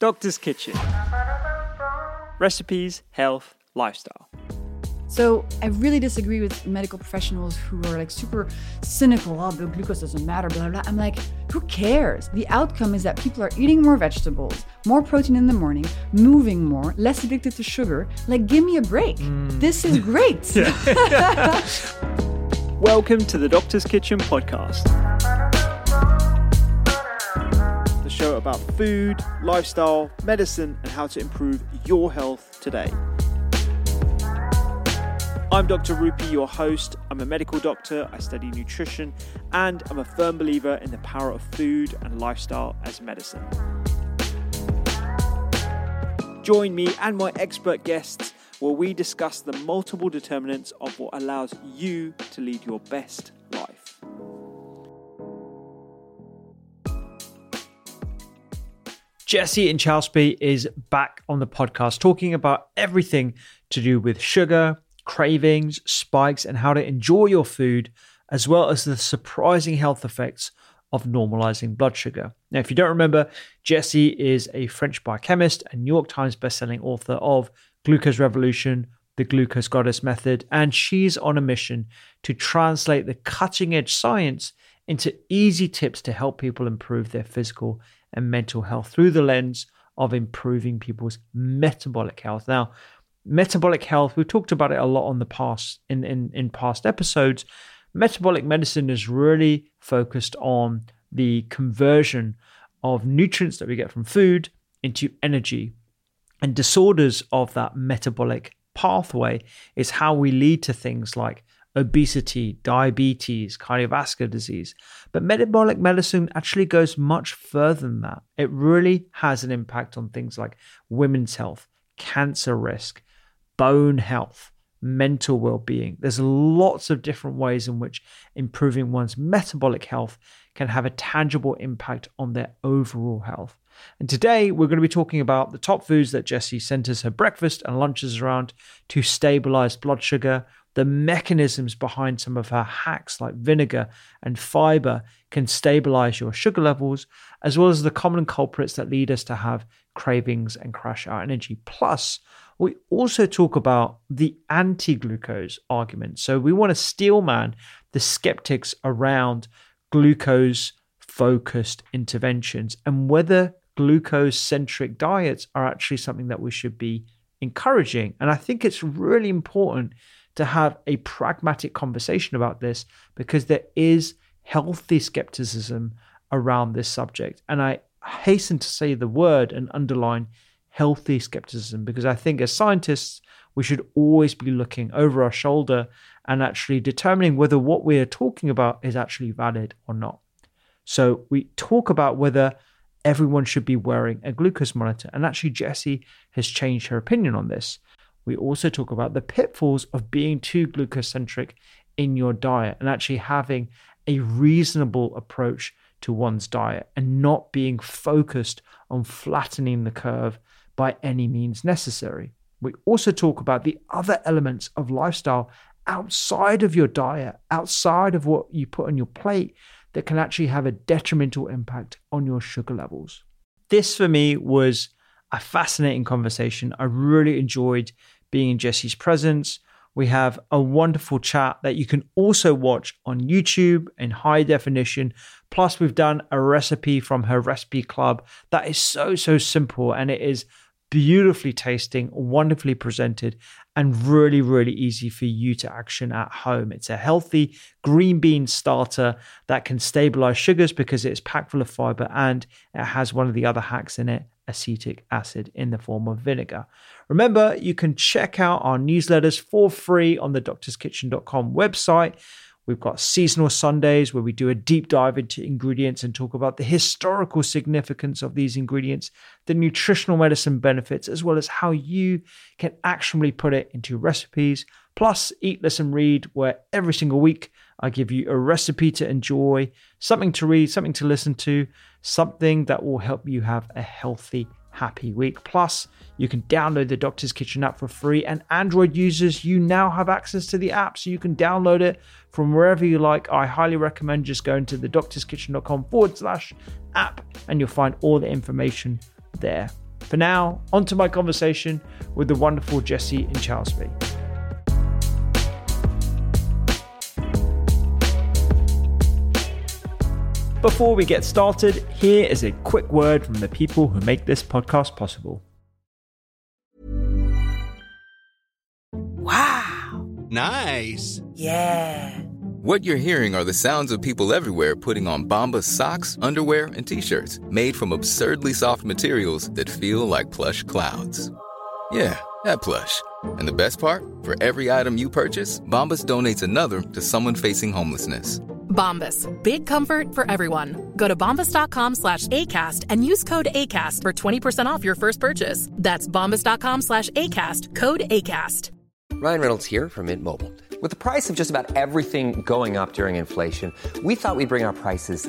Doctor's Kitchen Recipes, Health, Lifestyle. So I really disagree with medical professionals who are like super cynical. Oh, blood glucose doesn't matter, blah, blah, blah. I'm like, who cares? The outcome is that people are eating more vegetables, more protein in the morning, moving more, less addicted to sugar. Like, give me a break. Mm. This is great. Welcome to the Doctor's Kitchen podcast. Show about food, lifestyle, medicine, and how to improve your health today. I'm Dr. Rupy, your host. I'm a medical doctor, I study nutrition, and I'm a firm believer in the power of food and lifestyle as medicine. Join me and my expert guests where we discuss the multiple determinants of what allows you to lead your best Jessie Inchauspé is back on the podcast talking about everything to do with sugar, cravings, spikes, and how to enjoy your food, as well as the surprising health effects of normalizing blood sugar. Now, if you don't remember, Jessie is a French biochemist and New York Times bestselling author of Glucose Revolution, The Glucose Goddess Method, and she's on a mission to translate the cutting edge science into easy tips to help people improve their physical and mental health through the lens of improving people's metabolic health. Now, metabolic health we've talked about it a lot on the past in, in in past episodes metabolic medicine is really focused on the conversion of nutrients that we get from food into energy and disorders of that metabolic pathway is how we lead to things like obesity, diabetes, cardiovascular disease. But metabolic medicine actually goes much further than that. It really has an impact on things like women's health, cancer risk, bone health, mental well being. There's lots of different ways in which improving one's metabolic health can have a tangible impact on their overall health. And today we're going to be talking about the top foods that Jessie centers her breakfast and lunches around to stabilize blood sugar, the mechanisms behind some of her hacks like vinegar and fiber can stabilize your sugar levels, as well as the common culprits that lead us to have cravings and crash our energy. Plus, we also talk about the anti glucose argument. So we want to steelman the skeptics around glucose focused interventions and whether glucose centric diets are actually something that we should be encouraging. And I think it's really important to have a pragmatic conversation about this because there is healthy skepticism around this subject. And I hasten to say the word and underline healthy skepticism because I think as scientists, we should always be looking over our shoulder and actually determining whether what we are talking about is actually valid or not. So we talk about whether everyone should be wearing a glucose monitor. And actually, Jessie has changed her opinion on this. We also talk about the pitfalls of being too glucose centric in your diet and actually having a reasonable approach to one's diet and not being focused on flattening the curve by any means necessary. We also talk about the other elements of lifestyle outside of your diet, outside of what you put on your plate, that can actually have a detrimental impact on your sugar levels. This for me was a fascinating conversation. I really enjoyed being in Jessie's presence. We have a wonderful chat that you can also watch on YouTube in high definition. Plus, we've done a recipe from her recipe club that is so, so simple and it is beautifully tasting, wonderfully presented, and really, really easy for you to action at home. It's a healthy green bean starter that can stabilize sugars because it's packed full of fiber and it has one of the other hacks in it acetic acid in the form of vinegar. Remember, you can check out our newsletters for free on the doctorskitchen.com website. We've got seasonal Sundays where we do a deep dive into ingredients and talk about the historical significance of these ingredients, the nutritional medicine benefits, as well as how you can actually put it into recipes. Plus, Eat, Listen, Read, where every single week I give you a recipe to enjoy, something to read, something to listen to, something that will help you have a healthy happy week. Plus, you can download the Doctor's Kitchen app for free, and Android users, you now have access to the app, so you can download it from wherever you like. I highly recommend just going to the doctorskitchen.com forward slash app, and you'll find all the information there. For now, on to my conversation with the wonderful Jesse Jessie Inchauspé. Before we get started, here is a quick word from the people who make this podcast possible. Wow. Nice. Yeah. What you're hearing are the sounds of people everywhere putting on Bombas socks, underwear, and t-shirts made from absurdly soft materials that feel like plush clouds. Yeah, that plush. And the best part? For every item you purchase, Bombas donates another to someone facing homelessness. Bombas. Big comfort for everyone. Go to bombas.com slash ACAST and use code ACAST for 20% off your first purchase. That's bombas.com slash ACAST. Code ACAST. Ryan Reynolds here from Mint Mobile. With the price of just about everything going up during inflation, we thought we'd bring our prices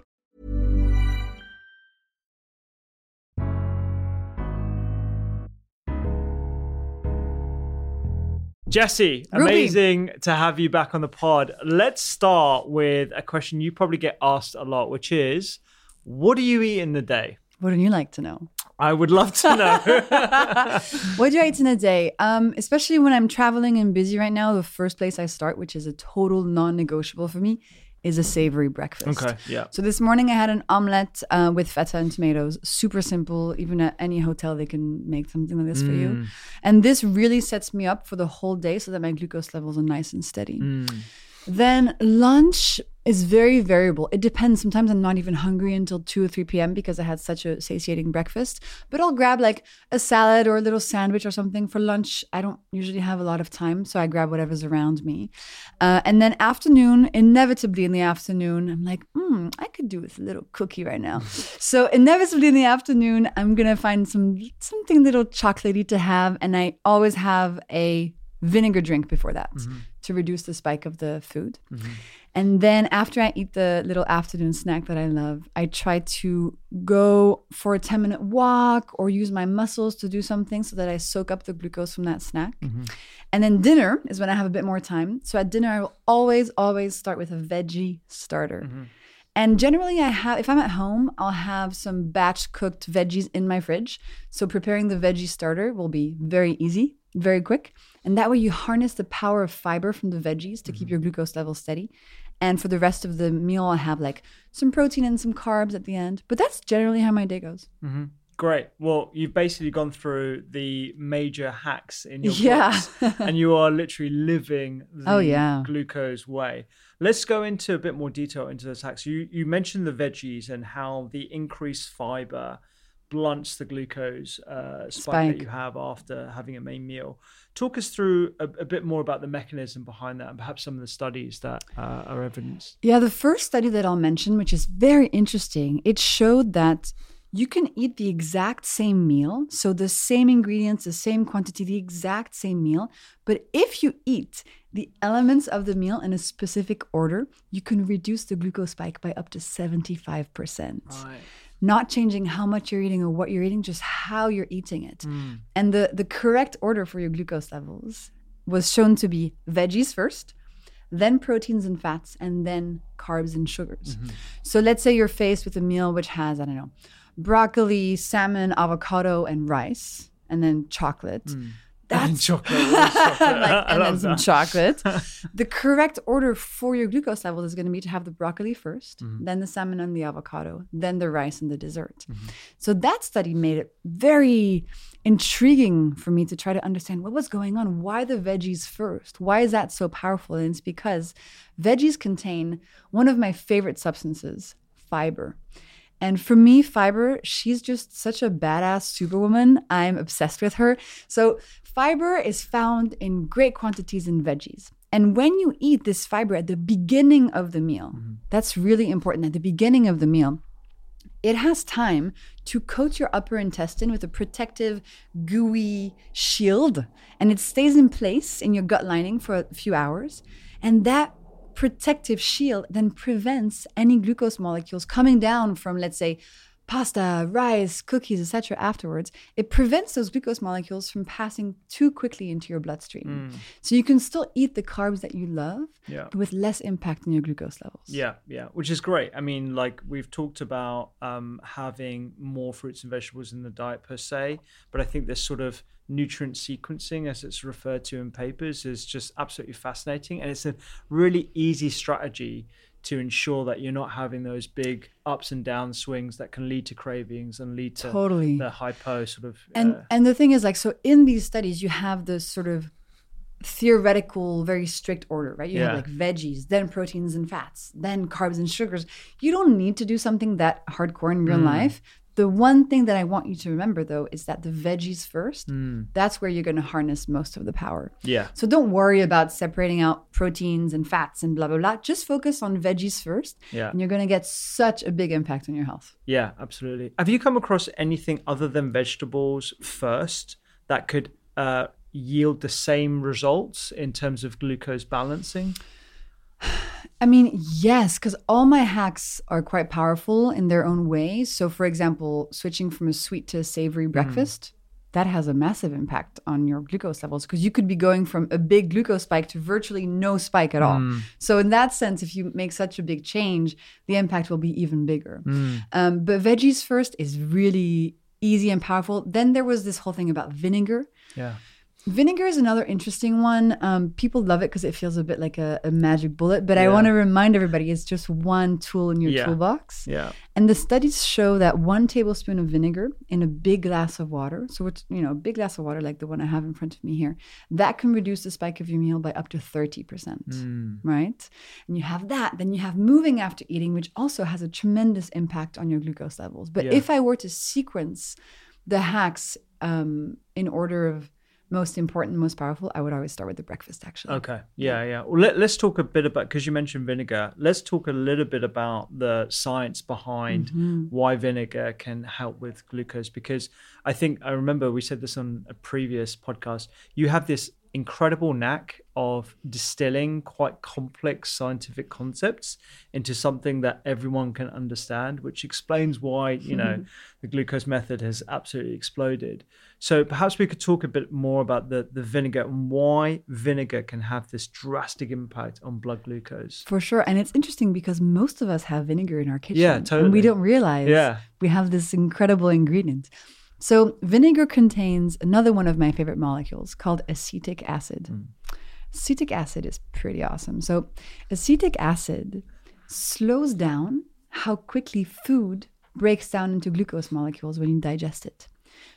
Jessie, Rupy. amazing to have you back on the pod. Let's start with a question you probably get asked a lot, which is what do you eat in the day? What would you like to know? I would love to know. What do I eat in a day? Um, especially when I'm traveling and busy right now, the first place I start, which is a total non-negotiable for me, is a savory breakfast. okay, yeah. So this morning I had an omelette uh, with feta and tomatoes. Super simple. Even at any hotel, they can make something like this for you. And this really sets me up for the whole day so that my glucose levels are nice and steady. Then lunch is very variable. It depends. Sometimes I'm not even hungry until 2 or 3 p.m. because I had such a satiating breakfast. But I'll grab like a salad or a little sandwich or something for lunch. I don't usually have a lot of time, so I grab whatever's around me. Uh, and then afternoon, inevitably in the afternoon, I'm like, hmm, I could do with a little cookie right now. so inevitably in the afternoon, I'm gonna find some something little chocolatey to have, and I always have a vinegar drink before that to reduce the spike of the food. And then after I eat the little afternoon snack that I love, I try to go for a 10 minute walk or use my muscles to do something so that I soak up the glucose from that snack. Mm-hmm. And then dinner is when I have a bit more time. So at dinner, I will always, always start with a veggie starter. Mm-hmm. And generally, I have, if I'm at home, I'll have some batch cooked veggies in my fridge. So preparing the veggie starter will be very easy, very quick. And that way, you harness the power of fiber from the veggies to keep mm-hmm. your glucose level steady. And for the rest of the meal, I'll have like some protein and some carbs at the end. But that's generally how my day goes. Mm-hmm. Great. Well, you've basically gone through the major hacks in your Yeah. books, and you are literally living the Oh, yeah. glucose way. Let's go into a bit more detail into those hacks. You you mentioned the veggies and how the increased fiber blunts the glucose uh, spike, Spike. that you have after having a main meal. Talk us through a, a bit more about the mechanism behind that, and perhaps some of the studies that uh, are evidence. Yeah, the first study that I'll mention, which is very interesting, it showed that you can eat the exact same meal, so the same ingredients, the same quantity, the exact same meal, but if you eat the elements of the meal in a specific order, you can reduce the glucose spike by up to 75%. Not changing how much you're eating or what you're eating, just how you're eating it. Mm. And the, the correct order for your glucose levels was shown to be veggies first, then proteins and fats, and then carbs and sugars. Mm-hmm. So let's say you're faced with a meal which has, I don't know, broccoli, salmon, avocado, and rice, and then chocolate. Mm. That's chocolate. chocolate. like, I and then some chocolate. the correct order for your glucose level is going to be to have the broccoli 1st Mm-hmm. then the salmon and the avocado, then the rice and the dessert. So that study made it very intriguing for me to try to understand what was going on. Why the veggies first? Why is that so powerful? And it's because veggies contain one of my favorite substances, fiber. And for me, fiber, she's just such a badass superwoman. I'm obsessed with her. So, fiber is found in great quantities in veggies. And when you eat this fiber at the beginning of the meal, mm-hmm. that's really important. At the beginning of the meal, it has time to coat your upper intestine with a protective, gooey shield, and it stays in place in your gut lining for a few hours. And that protective shield then prevents any glucose molecules coming down from, let's say, pasta, rice, cookies, etc. afterwards, it prevents those glucose molecules from passing too quickly into your bloodstream. So you can still eat the carbs that you love, Yeah. but with less impact on your glucose levels. Yeah, yeah, which is great. I mean, like we've talked about um, having more fruits and vegetables in the diet per se, but I think this sort of nutrient sequencing, as it's referred to in papers, is just absolutely fascinating, and it's a really easy strategy to ensure that you're not having those big ups and down swings that can lead to cravings and lead to Totally. the hypo sort of. and uh, and the thing is like so in these studies you have this sort of theoretical very strict order right you Yeah. have like veggies then proteins and fats then carbs and sugars you don't need to do something that hardcore in real Mm. life the one thing that i want you to remember though is that the veggies first Mm. that's where you're going to harness most of the power yeah, so don't worry about separating out proteins and fats and blah blah blah just focus on veggies first Yeah. and you're going to get such a big impact on your health Yeah, absolutely. Have you come across anything other than vegetables first that could uh, yield the same results in terms of glucose balancing? I mean, yes, because all my hacks are quite powerful in their own way. So, for example, switching from a sweet to a savory mm-hmm. breakfast, that has a massive impact on your glucose levels because you could be going from a big glucose spike to virtually no spike at all. Mm. So, in that sense, if you make such a big change, the impact will be even bigger. Mm. Um, but veggies first is really easy and powerful. Then there was this whole thing about vinegar. Yeah. Vinegar is another interesting one. Um, people love it because it feels a bit like a, a magic bullet. But I want to remind everybody it's just one tool in your Yeah. toolbox. Yeah. And the studies show that one tablespoon of vinegar in a big glass of water, so it's you know a big glass of water like the one I have in front of me here, that can reduce the spike of your meal by up to thirty percent. Right? And you have that. Then you have moving after eating, which also has a tremendous impact on your glucose levels. But Yeah. if I were to sequence the hacks um, in order of most important, most powerful, I would always start with the breakfast. Actually. Okay. Yeah, yeah. Well, let, let's talk a bit about because you mentioned vinegar. Let's talk a little bit about the science behind Mm-hmm. why vinegar can help with glucose. Because I think I remember we said this on a previous podcast. You have this incredible knack of distilling quite complex scientific concepts into something that everyone can understand, which explains why you know the glucose method has absolutely exploded. So perhaps we could talk a bit more about the the vinegar and why vinegar can have this drastic impact on blood glucose. For sure. And it's interesting because most of us have vinegar in our kitchen. Yeah, And totally. we don't realize Yeah. we have this incredible ingredient. So, vinegar contains another one of my favorite molecules called acetic acid. Hmm. Acetic acid is pretty awesome. So, acetic acid slows down how quickly food breaks down into glucose molecules when you digest it.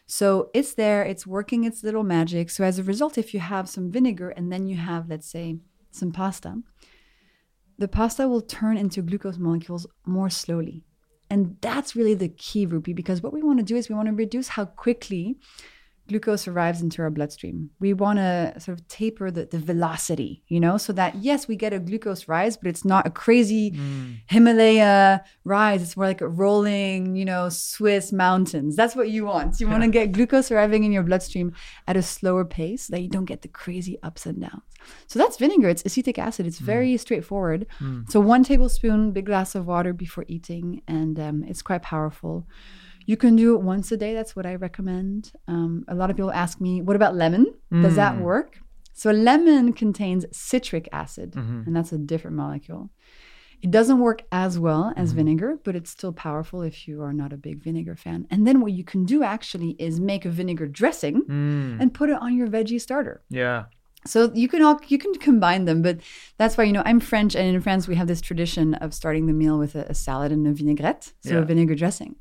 So it's there, it's working its little magic. So as a result, if you have some vinegar and then you have, let's say, some pasta, the pasta will turn into glucose molecules more slowly. And that's really the key, Rupy, because what we want to do is we want to reduce how quickly glucose arrives into our bloodstream. We want to sort of taper the, the velocity, you know, so that yes, we get a glucose rise, but it's not a crazy mm. Himalaya rise. It's more like a rolling, you know, Swiss mountains. That's what you want. You want to get glucose arriving in your bloodstream at a slower pace so that you don't get the crazy ups and downs. So that's vinegar. It's acetic acid. It's mm. very straightforward. Mm. So one tablespoon, big glass of water before eating, and um, it's quite powerful. You can do it once a day. That's what I recommend. Um, a lot of people ask me, what about lemon? Does that hmm. work? So, lemon contains citric acid, mm-hmm. and that's a different molecule. It doesn't work as well as mm-hmm. vinegar, but it's still powerful if you are not a big vinegar fan. And then what you can do actually is make a vinegar dressing mm. and put it on your veggie starter. Yeah. So you can all you can combine them, but that's why you know I'm French, and in France we have this tradition of starting the meal with a, a salad and a vinaigrette, so Yeah. a vinegar dressing.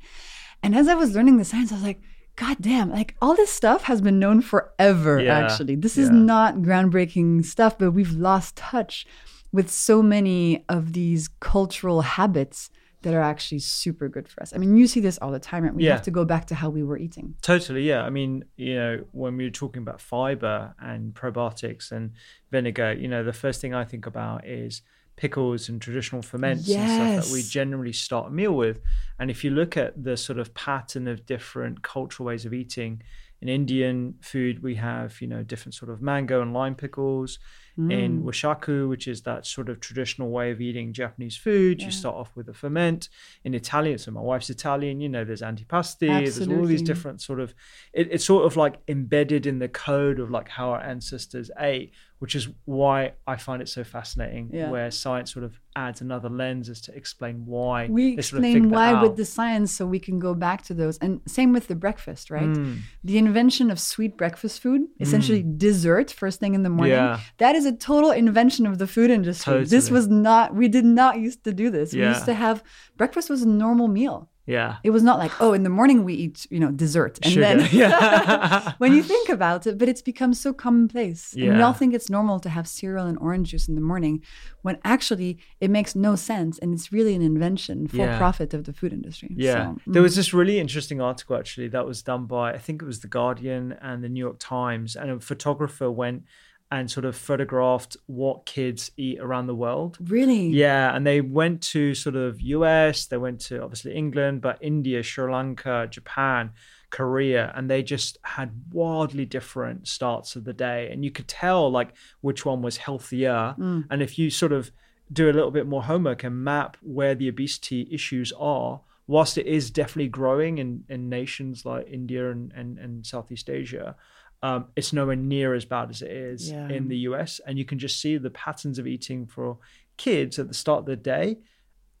And as I was learning the science, I was like, God damn, like all this stuff has been known forever. Yeah, Actually, this is yeah. not groundbreaking stuff, but we've lost touch with so many of these cultural habits that are actually super good for us. I mean, you see this all the time, right? We Yeah. have to go back to how we were eating. Totally, yeah. I mean, you know, when we were talking about fiber and probiotics and vinegar, you know, the first thing I think about is pickles and traditional ferments and stuff that we generally start a meal with. And if you look at the sort of pattern of different cultural ways of eating, in Indian food we have, you know, different sort of mango and lime pickles. In washoku, which is that sort of traditional way of eating Japanese food. You start off with a ferment. In Italian, so my wife's Italian, you know, there's antipasti, there's all these different sort of, it, it's sort of like embedded in the code of like how our ancestors ate, which is why I find it so fascinating, Yeah. where science sort of adds another lens as to explain why we they sort of explain why with the science so we can go back to those and same with the breakfast right Mm. the invention of sweet breakfast food essentially dessert first thing in the morning Yeah. that is a total invention of the food industry this was not we did not used to do this we used to have breakfast was a normal meal yeah. it was not like oh in the morning we eat you know dessert and Sugar. then yeah. when you think about it, but it's become so commonplace. And we all think it's normal to have cereal and orange juice in the morning, when actually it makes no sense and it's really an invention for Yeah. profit of the food industry. Yeah. So, There mm. was this really interesting article actually that was done by, I think it was The Guardian and the New York Times, and a photographer went and sort of photographed what kids eat around the world. really, Yeah, and they went to sort of US, they went to obviously England, but India, Sri Lanka, Japan, Korea, and they just had wildly different starts of the day. And you could tell like which one was healthier. Mm. And if you sort of do a little bit more homework and map where the obesity issues are, whilst it is definitely growing in, in nations like India and, and, and Southeast Asia, um, it's nowhere near as bad as it is Yeah. in the US. And you can just see the patterns of eating for kids at the start of the day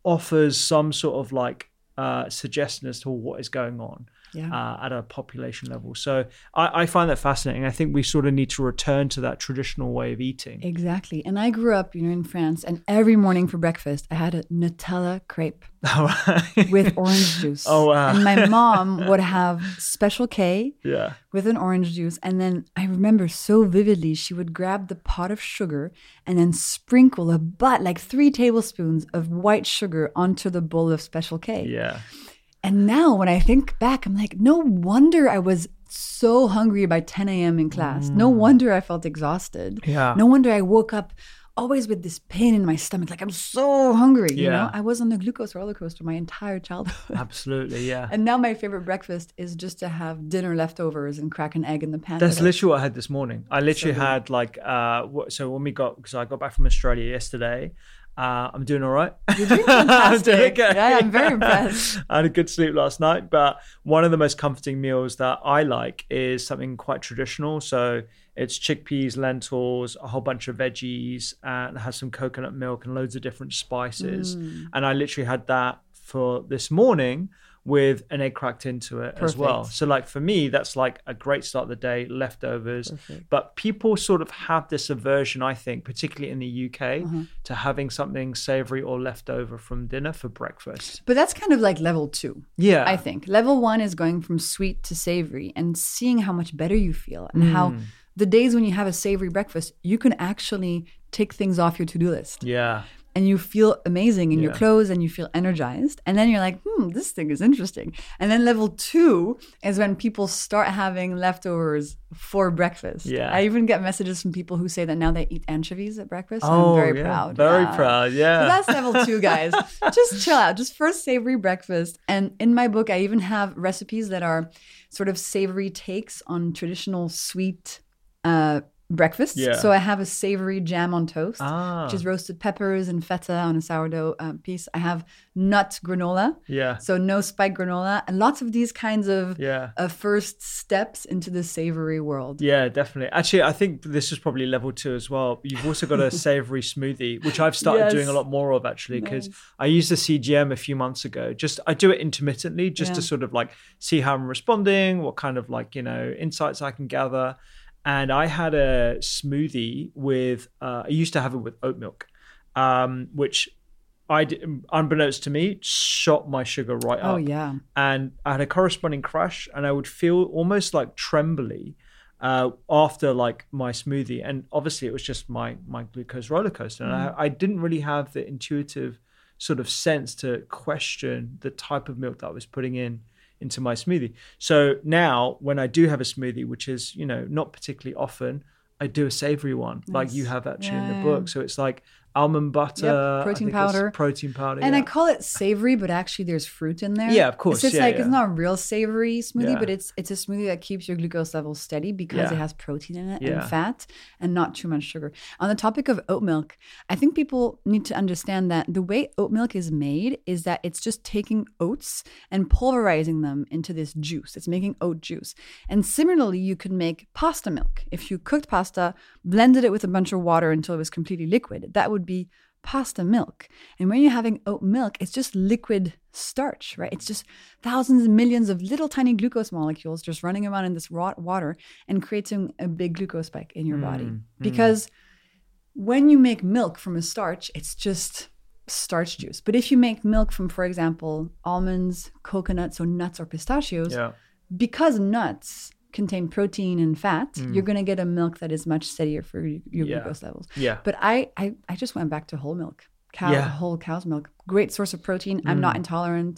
offers some sort of like uh, suggestion as to what is going on Yeah. uh, at a population level. So I, I find that fascinating. I think we sort of need to return to that traditional way of eating. Exactly. And I grew up, you know, in France, and every morning for breakfast, I had a Nutella crepe with orange juice. Oh, wow. And my mom would have Special K yeah. with an orange juice. And then I remember so vividly, she would grab the pot of sugar and then sprinkle a butt, like three tablespoons of white sugar onto the bowl of Special K. Yeah. And now when I think back, I'm like, no wonder I was so hungry by 10 a.m. in class. No wonder I felt exhausted. Mm. Yeah. No wonder I woke up always with this pain in my stomach, like I'm so hungry. You Yeah. know, I was on the glucose roller coaster my entire childhood. Absolutely. Yeah. And now my favorite breakfast is just to have dinner leftovers and crack an egg in the pan. That's literally what I had this morning. I literally had like uh so when we got because I got back from Australia yesterday. Uh, I'm doing all right. You're doing I'm fantastic. doing okay. Yeah, I'm very impressed. I had a good sleep last night, but one of the most comforting meals that I like is something quite traditional. So it's chickpeas, lentils, a whole bunch of veggies, and it has some coconut milk and loads of different spices. Mm. And I literally had that for this morning with an egg cracked into it as well. Perfect. So like for me, that's like a great start of the day, leftovers. Perfect. But people sort of have this aversion, I think, particularly in the UK, Uh-huh. to having something savory or leftover from dinner for breakfast. But that's kind of like level two. Yeah. I think. Level one is going from sweet to savory and seeing how much better you feel and Mm. how the days when you have a savory breakfast, you can actually take things off your to do list Yeah. And you feel amazing in your clothes and you feel energized. And then you're like, hmm, this thing is interesting. And then level two is when people start having leftovers for breakfast. Yeah. I even get messages from people who say that now they eat anchovies at breakfast. Oh, I'm very yeah. proud. Very Yeah. proud. Yeah. But that's level two, guys. Just chill out. Just first savory breakfast. And in my book, I even have recipes that are sort of savory takes on traditional sweet uh, breakfasts. Yeah. So I have a savory jam on toast, Ah. which is roasted peppers and feta on a sourdough uh, piece. I have nut granola. Yeah. So no spike granola, and lots of these kinds of Yeah. uh, first steps into the savory world. Yeah, definitely. Actually, I think this is probably level two as well. You've also got a savory smoothie, which I've started Yes. doing a lot more of actually, because I used the CGM a few months ago. Just I do it intermittently, just to sort of like see how I'm responding, what kind of like you know insights I can gather. And I had a smoothie with. Uh, I used to have it with oat milk, um, which I, d- unbeknownst to me, shot my sugar right up Oh yeah. and I had a corresponding crash, and I would feel almost like trembly uh, after like my smoothie, and obviously it was just my my glucose roller coaster, and I, I didn't really have the intuitive sort of sense to question the type of milk that I was putting in into my smoothie. So now when I do have a smoothie, which is you know not particularly often, I do a savory one like you have actually in the book. So it's like almond butter, I protein powder. protein powder. And yeah. I call it savory, but actually there's fruit in there. Yeah, of course. It's just Yeah, like yeah. it's not a real savory smoothie, but it's it's a smoothie that keeps your glucose levels steady because it has protein in it and fat and not too much sugar. On the topic of oat milk, I think people need to understand that the way oat milk is made is that it's just taking oats and pulverizing them into this juice. It's making oat juice. And similarly, you could make pasta milk. If you cooked pasta, blended it with a bunch of water until it was completely liquid, that would be pasta milk. And when you're having oat milk, it's just liquid starch, right? It's just thousands and millions of little tiny glucose molecules just running around in this raw water and creating a big glucose spike in your body. Mm, mm. Because when you make milk from a starch, it's just starch juice. But if you make milk from, for example, almonds, coconuts, or nuts or pistachios, yeah. because nuts contain protein and fat, you're going to get a milk that is much steadier for your, Mm. Yeah. glucose levels. Yeah. But I, I, I just went back to whole milk, cow, Yeah. Mm. whole cow's milk. Great source of protein. I'm not intolerant.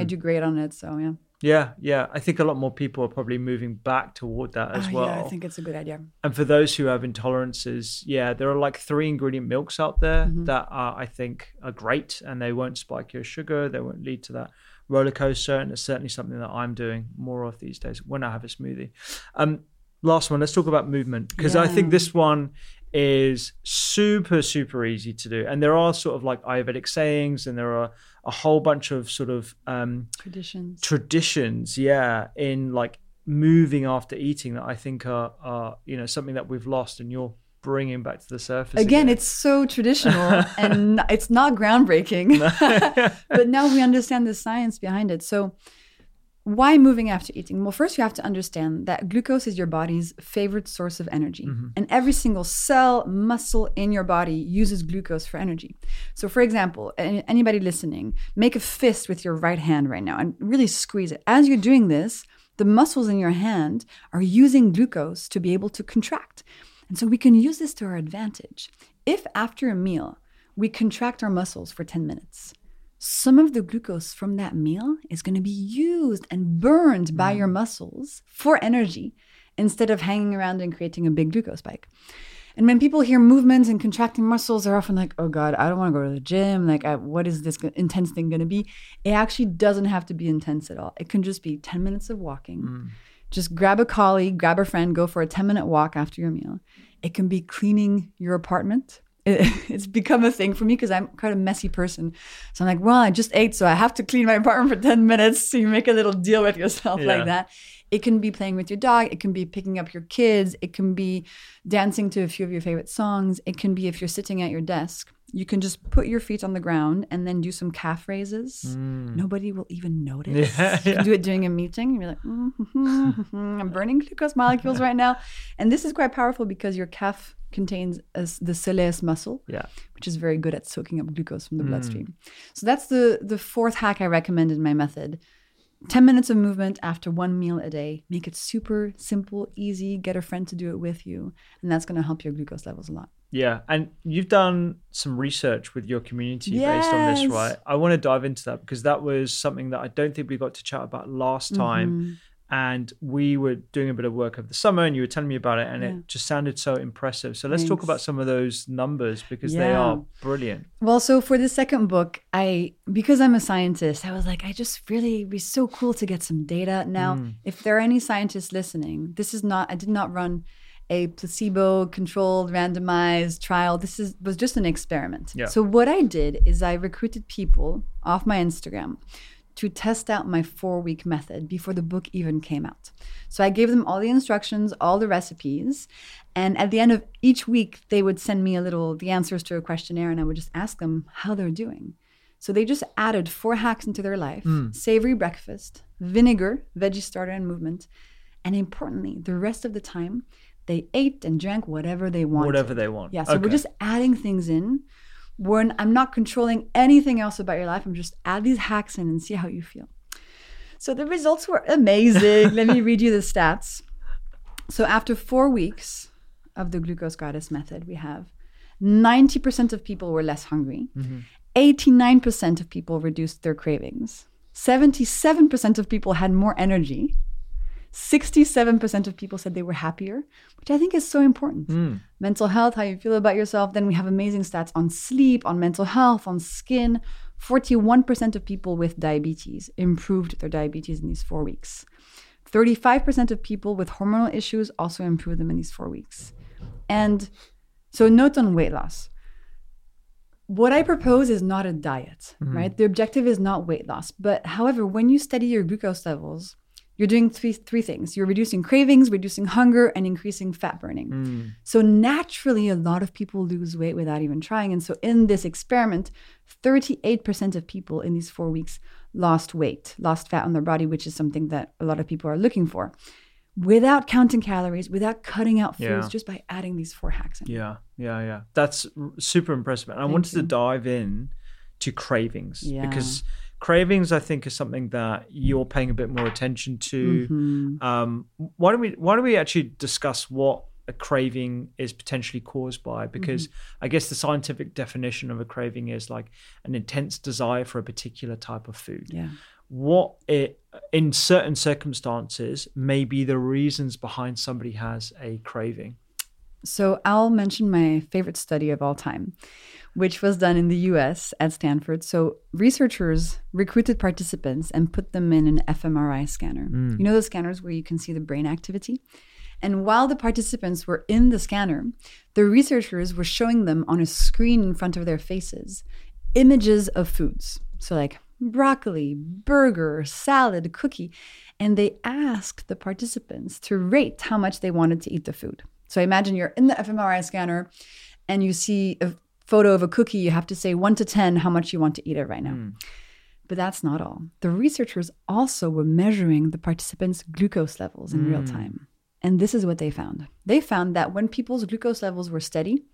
I do great on it. So yeah. Yeah, yeah. I think a lot more people are probably moving back toward that as Ah, well. Yeah, I think it's a good idea. And for those who have intolerances, yeah, there are like three ingredient milks out there Mm-hmm. that are, I think, are great, and they won't spike your sugar. They won't lead to that roller coaster, and it's certainly something that I'm doing more of these days when I have a smoothie. Um, last one, let's talk about movement because I think this one is super super easy to do, and there are sort of like Ayurvedic sayings, and there are a whole bunch of sort of um, Traditions. traditions, yeah, in like moving after eating that I think are, are you know something that we've lost, and you're bringing back to the surface Again, it's so traditional and it's not groundbreaking. but now we understand the science behind it. So, why moving after eating? Well, first, you have to understand that glucose is your body's favorite source of energy. Mm-hmm. And every single cell, muscle in your body uses glucose for energy. So, for example, anybody listening, make a fist with your right hand right now and really squeeze it. As you're doing this, the muscles in your hand are using glucose to be able to contract. And so we can use this to our advantage. If after a meal we contract our muscles for 10 minutes, some of the glucose from that meal is going to be used and burned by mm. your muscles for energy instead of hanging around and creating a big glucose spike. And when people hear movements and contracting muscles, they're often like, oh God, I don't want to go to the gym. Like, I, what is this intense thing going to be? It actually doesn't have to be intense at all. It can just be 10 minutes of walking. Mm. Just grab a colleague, grab a friend, go for a 10 minute walk after your meal. It can be cleaning your apartment. It- it's become a thing for me because I'm quite a messy person. So I'm like, well, I just ate, so I have to clean my apartment for 10 minutes. So you make a little deal with yourself Yeah. like that. It can be playing with your dog. It can be picking up your kids. It can be dancing to a few of your favorite songs. It can be if you're sitting at your desk, you can just put your feet on the ground and then do some calf raises. Nobody will even notice. Mm. Yeah, you yeah. can do it during a meeting. Be like, "Mhm, I'm burning glucose molecules right now. And this is quite powerful because your calf contains a the soleus muscle, yeah, which is very good at soaking up glucose from the bloodstream. So that's the the fourth hack I recommend in my method. 10 minutes of movement after one meal a day. Make it super simple, easy. Get a friend to do it with you. And that's going to help your glucose levels a lot. yeah. And you've done some research with your community based on this, right? I want to dive into that because that was something that I don't think we got to chat about last time. Mm-hmm. And we were doing a bit of work over the summer, and you were telling me about it, and it just sounded so impressive. So let's talk about some of those numbers because they are brilliant. Well, so for the second book, I because I'm a scientist, I was like, I just really it'd be so cool to get some data. Now, Mm. if there are any scientists listening, this is not I did not run a placebo controlled randomized trial. This is was just an experiment. Yeah. So what I did is I recruited people off my Instagram to test out my four week method before the book even came out. So I gave them all the instructions, all the recipes, and at the end of each week, they would send me a little the answers to a questionnaire, and I would just ask them how they're doing. So they just added four hacks into their life: hmm. savory breakfast, vinegar, veggie starter, and movement. And importantly, the rest of the time, they ate and drank whatever they wanted. Whatever they want. Yeah, so we're just adding things in. When I'm not controlling anything else about your life, I'm just add these hacks in and see how you feel. So the results were amazing. Let me read you the stats. So after four weeks of the glucose goddess method, we have 90% of people were less hungry. Mm-hmm. 89% of people reduced their cravings. 77% of people had more energy. 67% of people said they were happier, which I think is so important. Hmm. Mental health, how you feel about yourself. Then we have amazing stats on sleep, on mental health, on skin. 41% of people with diabetes improved their diabetes in these four weeks. 35% of people with hormonal issues also improved them in these four weeks. And so, note on weight loss. What I propose is not a diet, mm-hmm. right? The objective is not weight loss. But however, when you study your glucose levels, you're doing three, three things you're reducing cravings, reducing hunger, and increasing fat burning. Mm. So, naturally, a lot of people lose weight without even trying. And so, in this experiment, 38% of people in these four weeks lost weight, lost fat on their body, which is something that a lot of people are looking for without counting calories, without cutting out foods, Yeah. just by adding these four hacks in. Yeah, yeah, yeah. That's r- super impressive. And I wanted to dive in to cravings Yeah. because cravings, I think, is something that you're paying a bit more attention to. Mm-hmm. Um, why don't we Why don't we actually discuss what a craving is potentially caused by? Because Mm-hmm. I guess the scientific definition of a craving is like an intense desire for a particular type of food Yeah. what it in certain circumstances may be the reasons behind somebody has a craving So I'll mention my favorite study of all time, which was done in the US at Stanford. So researchers recruited participants and put them in an fMRI scanner. Hmm. You know those scanners where you can see the brain activity? And while the participants were in the scanner, the researchers were showing them on a screen in front of their faces images of foods. So, like broccoli, burger, salad, cookie. And they asked the participants to rate how much they wanted to eat the food. So, imagine you're in the fMRI scanner and you see a photo of a cookie. You have to say one to 10 how much you want to eat it right now. Hmm. But that's not all. The researchers also were measuring the participants' glucose levels in real hmm. time. And this is what they found. They found that when people's glucose levels were steady,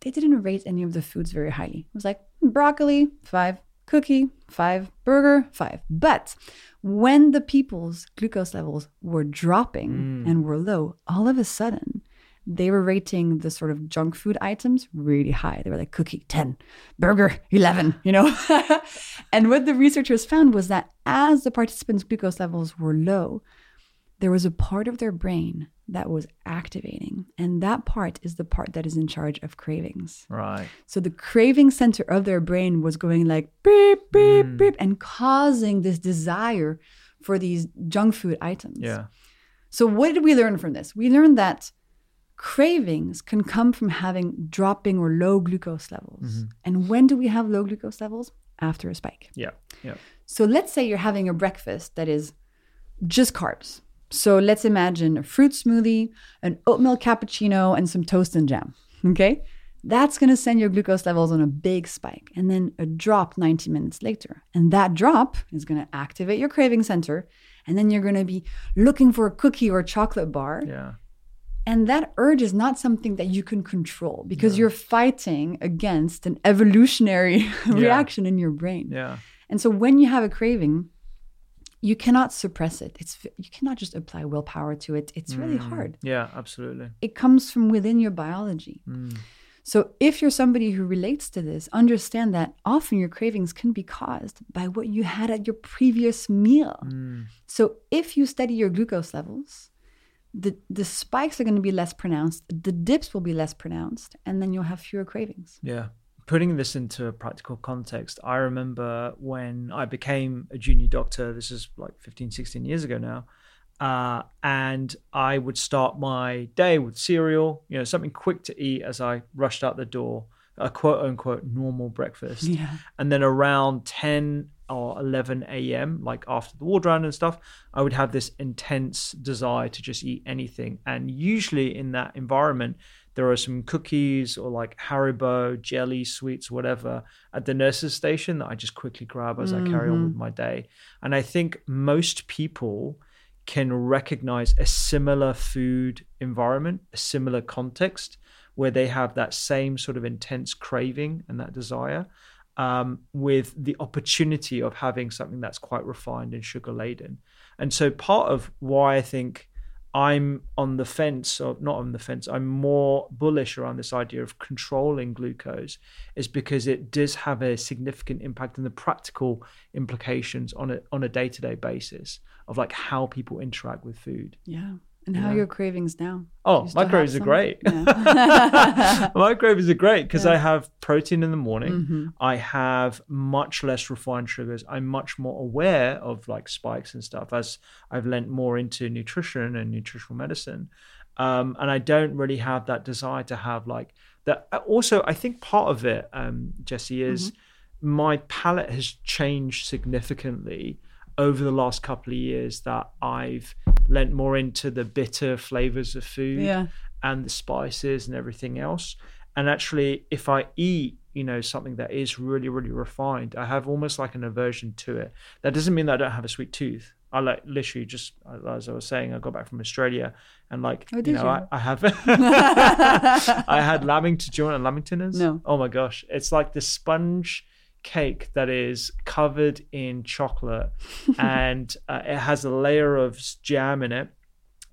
they didn't rate any of the foods very highly. It was like hmm, broccoli, five, cookie, five, burger, five. But when the people's glucose levels were dropping mm. and were low, all of a sudden, they were rating the sort of junk food items really high. They were like cookie 10, burger 11, you know? and what the researchers found was that as the participants' glucose levels were low, there was a part of their brain that was activating. And that part is the part that is in charge of cravings. right So the craving center of their brain was going like beep, beep, mm. beep, and causing this desire for these junk food items. yeah So what did we learn from this? We learned that cravings can come from having dropping or low glucose levels. Mm-hmm. And when do we have low glucose levels? After a spike. yeah yeah So let's say you're having a breakfast that is just carbs. So let's imagine a fruit smoothie, an oatmeal cappuccino, and some toast and jam. Okay? That's going to send your glucose levels on a big spike and then a drop 90 minutes later. And that drop is going to activate your craving center. And then you're going to be looking for a cookie or a chocolate bar. yeah And that urge is not something that you can control because you're fighting against an evolutionary reaction in your brain. yeah And so when you have a craving, you cannot suppress it. It's you cannot just apply willpower to it. It's really mm. hard. yeah absolutely It comes from within your biology. Mm. So if you're somebody who relates to this, understand that often your cravings can be caused by what you had at your previous meal. Mm. So if you study your glucose levels, the, the spikes are going to be less pronounced, the dips will be less pronounced, and then you'll have fewer cravings. yeah putting this into a practical context i remember when i became a junior doctor this is like 15 16 years ago now uh, and I would start my day with cereal, you know, something quick to eat as I rushed out the door, a quote unquote normal breakfast. Yeah. And then around 10 or 11 a.m., like after the ward round and stuff, I would have this intense desire to just eat anything. And usually in that environment, there are some cookies or like Haribo, jelly, sweets, whatever at the nurse's station that I just quickly grab as I carry on with my day. And I think most people can recognize a similar food environment, a similar context where they have that same sort of intense craving and that desire um, with the opportunity of having something that's quite refined and sugar laden. And so part of why I think I'm on the fence, or not on the fence, I'm more bullish around this idea of controlling glucose, is because it does have a significant impact on the practical implications on a on a day to day basis of like how people interact with food. Yeah. And how are your cravings now? Oh, Do you still my cravings are great. Yeah. my cravings are great because I have protein in the morning. Mm-hmm. I have much less refined sugars. I'm much more aware of like spikes and stuff as I've lent more into nutrition and nutritional medicine. Um, and I don't really have that desire to have like that. Also, I think part of it, um, Jessie, is Mm-hmm. my palate has changed significantly over the last couple of years that I've lent more into the bitter flavors of food Yeah. and the spices and everything else. And actually, if I eat, you know, something that is really, really refined, I have almost like an aversion to it. That doesn't mean that I don't have a sweet tooth. I like literally just as I was saying, I got back from Australia and like Oh, you know, you? I, I have I had Lamington. Do you know what a Lamington is? No. Oh my gosh, it's like the sponge cake that is covered in chocolate and uh, it has a layer of jam in it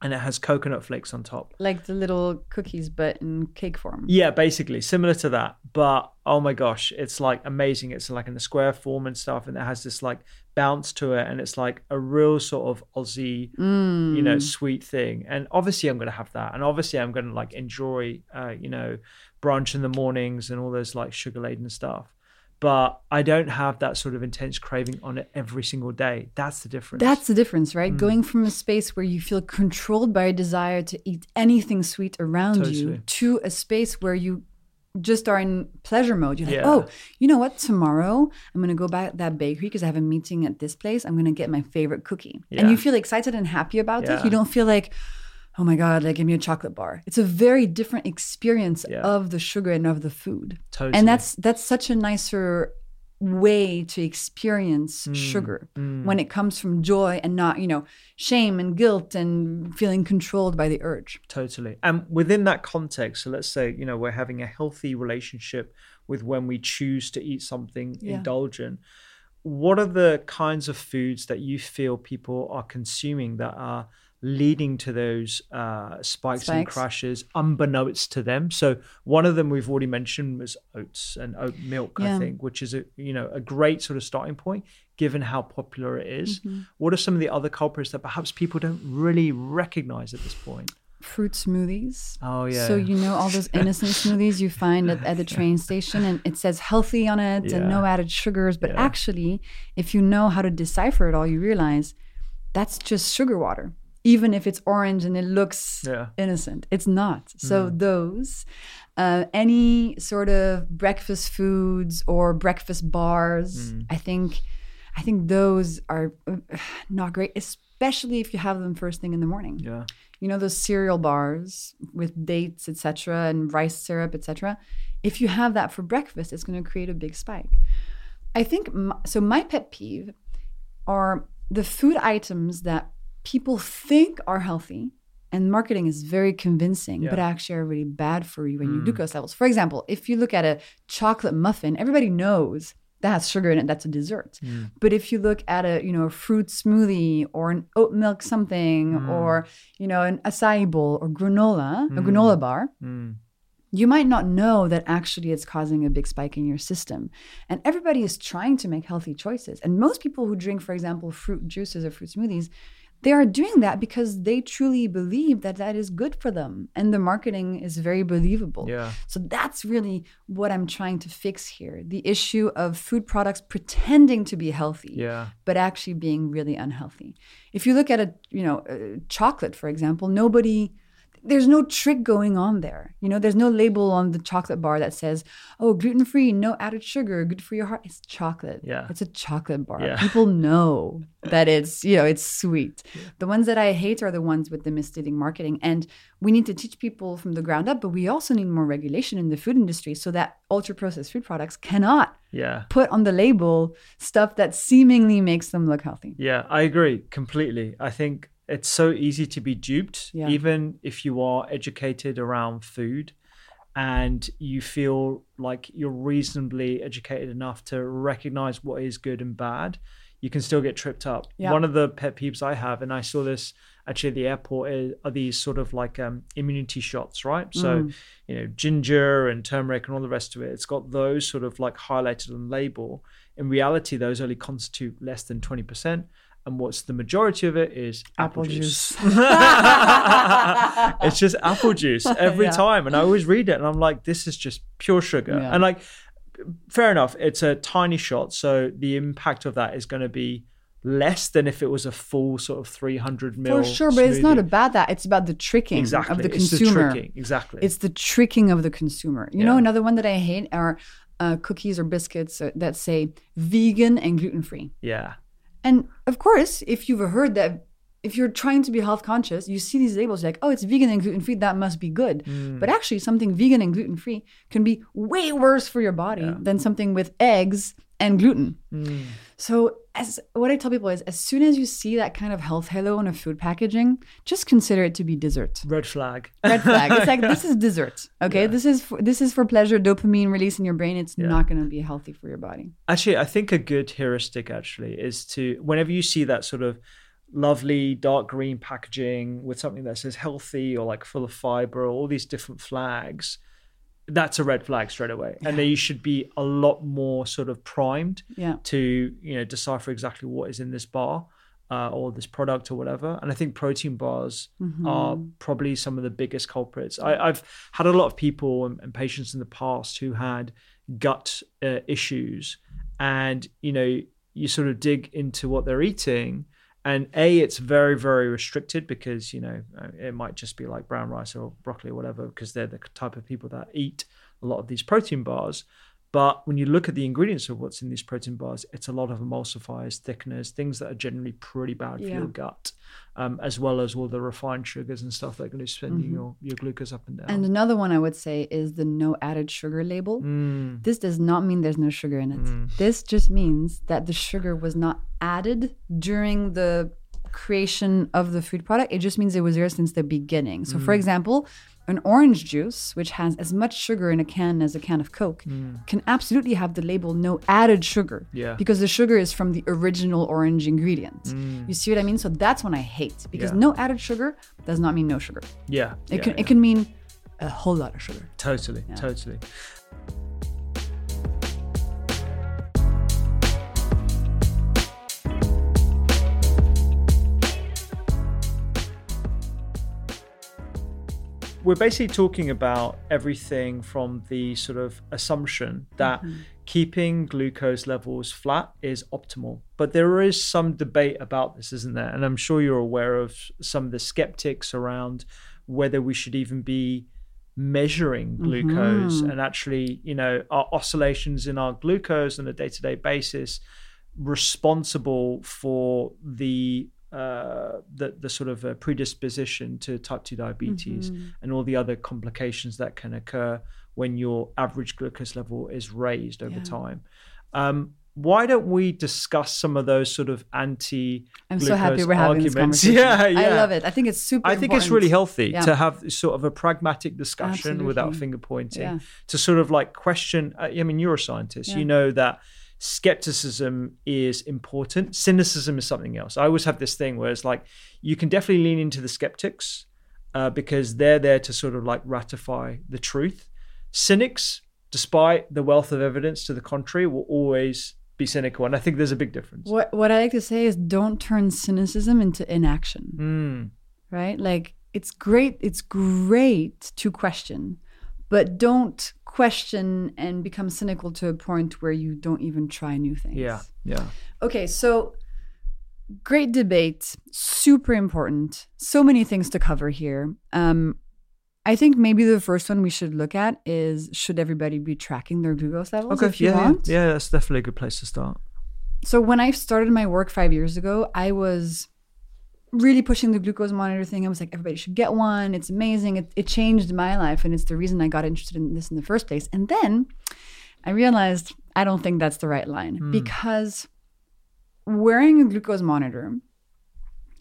and it has coconut flakes on top. like the little cookies, but in cake form. Yeah, basically similar to that. But oh my gosh, it's like amazing. It's like in the square form and stuff, and it has this like bounce to it, and it's like a real sort of Aussie, you know, sweet thing. And obviously, I'm gonna have that, and obviously, I'm gonna like enjoy, uh, you know, brunch in the mornings and all those like sugar laden stuff. But I don't have that sort of intense craving on it every single day. That's the difference. That's the difference, right? Mm. Going from a space where you feel controlled by a desire to eat anything sweet around you to a space where you just are in pleasure mode. You're like, Yeah. oh, you know what? Tomorrow I'm going to go back to that bakery because I have a meeting at this place. I'm going to get my favorite cookie. And you feel excited and happy about it. You don't feel like, oh my God, like give me a chocolate bar. It's a very different experience Yeah. of the sugar and of the food. Totally. And that's that's such a nicer way to experience Mm, sugar when it comes from joy and not, you know, shame and guilt and feeling controlled by the urge. Totally. And within that context, so let's say, you know, we're having a healthy relationship with when we choose to eat something Yeah. indulgent. What are the kinds of foods that you feel people are consuming that are leading to those uh, spikes, and crashes unbeknownst to them? So one of them we've already mentioned was oats and oat milk, I think, which is a you know a great sort of starting point given how popular it is. Mm-hmm. What are some of the other culprits that perhaps people don't really recognize at this point? Fruit smoothies. Oh yeah. So you know all those innocent smoothies you find at, at the train station and it says healthy on it and no added sugars. But Yeah. actually, if you know how to decipher it all, you realize that's just sugar water. Even if it's orange and it looks Yeah. innocent, it's not. So those, uh, any sort of breakfast foods or breakfast bars, I think, I think those are uh, not great, especially if you have them first thing in the morning yeah. you know those cereal bars with dates etc and rice syrup etc if you have that for breakfast it's going to create a big spike i think m- so my pet peeve are the food items that people think are healthy and marketing is very convincing but actually are really bad for you and your mm. glucose levels. For example if you look at a chocolate muffin everybody knows that has sugar in it that's a dessert. Mm. But if you look at a you know a fruit smoothie or an oat milk something mm. or you know an acai bowl or granola a granola bar you might not know that actually it's causing a big spike in your system. And everybody is trying to make healthy choices. And most people who drink, for example, fruit juices or fruit smoothies, they are doing that because they truly believe that that is good for them. And the marketing is very believable. Yeah. So that's really what I'm trying to fix here the issue of food products pretending to be healthy Yeah. but actually being really unhealthy. If you look at a, you know, uh, chocolate, for example, nobody, there's no trick going on there. You know, there's no label on the chocolate bar that says, oh, gluten free, no added sugar, good for your heart. It's chocolate. Yeah. It's a chocolate bar. Yeah. People know that it's, you know, it's sweet. The ones that I hate are the ones with the misleading marketing. And we need to teach people from the ground up, but we also need more regulation in the food industry so that ultra processed food products cannot Yeah. put on the label stuff that seemingly makes them look healthy. Yeah, I agree completely. I think it's so easy to be duped, Yeah. even if you are educated around food and you feel like you're reasonably educated enough to recognize what is good and bad. you can still get tripped up. Yeah. One of the pet peeves I have, and I saw this actually at the airport, is, are these sort of like um, immunity shots, right? So, Mm. you know, ginger and turmeric and all the rest of it, it's got those sort of like highlighted on the label. In reality, those only constitute less than 20%. And what's the majority of it is apple, Apple juice. juice. it's just apple juice every Yeah. time. And I always read it and I'm like, this is just pure sugar. Yeah. And like, fair enough, it's a tiny shot. So the impact of that is going to be less than if it was a full sort of 300 mil. For sure, but it's not about that. It's about the tricking exactly. of the it's consumer. the. Exactly. It's the tricking of the consumer. You know, another one that I hate are uh, cookies or biscuits that say vegan and gluten free. yeah. And of course, if you've heard that, if you're trying to be health conscious, you see these labels like, oh, it's vegan and gluten free, that must be good. Mm. But actually, something vegan and gluten free can be way worse for your body than something with eggs and gluten. Mm. So, as what I tell people is, as soon as you see that kind of health halo on a food packaging, just consider it to be dessert. Red flag. Red flag. It's like this is dessert. Okay, this is for, this is for pleasure, dopamine release in your brain. It's not going to be healthy for your body. Actually, I think a good heuristic actually is to whenever you see that sort of lovely dark green packaging with something that says healthy or like full of fiber or all these different flags, that's a red flag straight away. And then you should be a lot more sort of primed Yeah. to, you know, decipher exactly what is in this bar. Uh, or this product or whatever, and I think protein bars are probably some of the biggest culprits. I, I've had a lot of people and, and patients in the past who had gut uh, issues, and you know you sort of dig into what they're eating and a it's very very restricted because you know uh, it might just be like brown rice or broccoli or whatever because they're the type of people that eat a lot of these protein bars but when you look at the ingredients of what's in these protein bars it's a lot of emulsifiers thickeners things that are generally pretty bad for Yeah. your gut um, as well as all the refined sugars and stuff that are going to send Mm-hmm. your, your glucose up and down And another one I would say is the no added sugar label. Mm. This does not mean there's no sugar in it. This just means that the sugar was not added during the creation of the food product. It just means it was there since the beginning. So, Mm. for example, an orange juice, which has as much sugar in a can as a can of Coke, can absolutely have the label no added sugar. Mm. Yeah. Because the sugar is from the original orange ingredient. You see what I mean? So that's one I hate because Mm. Yeah. no added sugar does not mean no sugar. yeah It yeah, can yeah. it can mean a whole lot of sugar. totally totally we're basically talking about everything from the sort of assumption that mm-hmm. keeping glucose levels flat is optimal. But there is some debate about this, isn't there? And I'm sure you're aware of some of the skeptics around whether we should even be measuring mm-hmm. glucose and actually, you know, our oscillations in our glucose on a day to day basis responsible for the uh, the the sort of uh, predisposition to type two diabetes and all the other complications that can occur when your average glucose level is raised over time. Um, why don't we discuss some of those sort of anti? I'm so happy we're having this conversation. Yeah, yeah. I love it. I think it's super. I think it's really healthy Yeah. to have sort of a pragmatic discussion without finger pointing, Yeah. to sort of like question. uh, I mean, you're a scientist. You know that skepticism is important. Cynicism is something else. I always have this thing where it's like you can definitely lean into the skeptics uh, because they're there to sort of like ratify the truth. Cynics, despite the wealth of evidence to the contrary, will always be cynical, and I think there's a big difference. What what I like to say is don't turn cynicism into inaction. Mm, Right? Like it's great. It's great to question, but don't question and become cynical to a point where you don't even try new things. yeah, yeah. Okay, so great debate, super important. So many things to cover here. Um, I think maybe the first one we should look at is should everybody be tracking their glucose levels Okay, if you yeah, yeah, want? yeah, that's definitely a good place to start. So when I started my work five years ago, I was really pushing the glucose monitor thing. I was like, everybody should get one. It's amazing. It, it changed my life, and it's the reason I got interested in this in the first place. And then I realized I don't think that's the right line hmm. because wearing a glucose monitor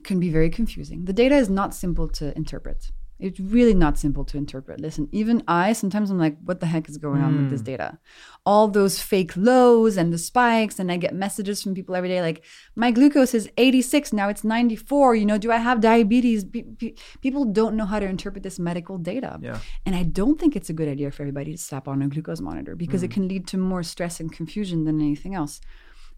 can be very confusing. The data is not simple to interpret. It's really not simple to interpret. Listen, even I sometimes I'm like, what the heck is going on with this hmm. data? All those fake lows and the spikes, and I get messages from people every day like, my glucose is 86 now it's 94. You know, do I have diabetes? Pe- pe- people don't know how to interpret this medical data, Yeah. and I don't think it's a good idea for everybody to slap on a glucose monitor because it hmm. can lead to more stress and confusion than anything else.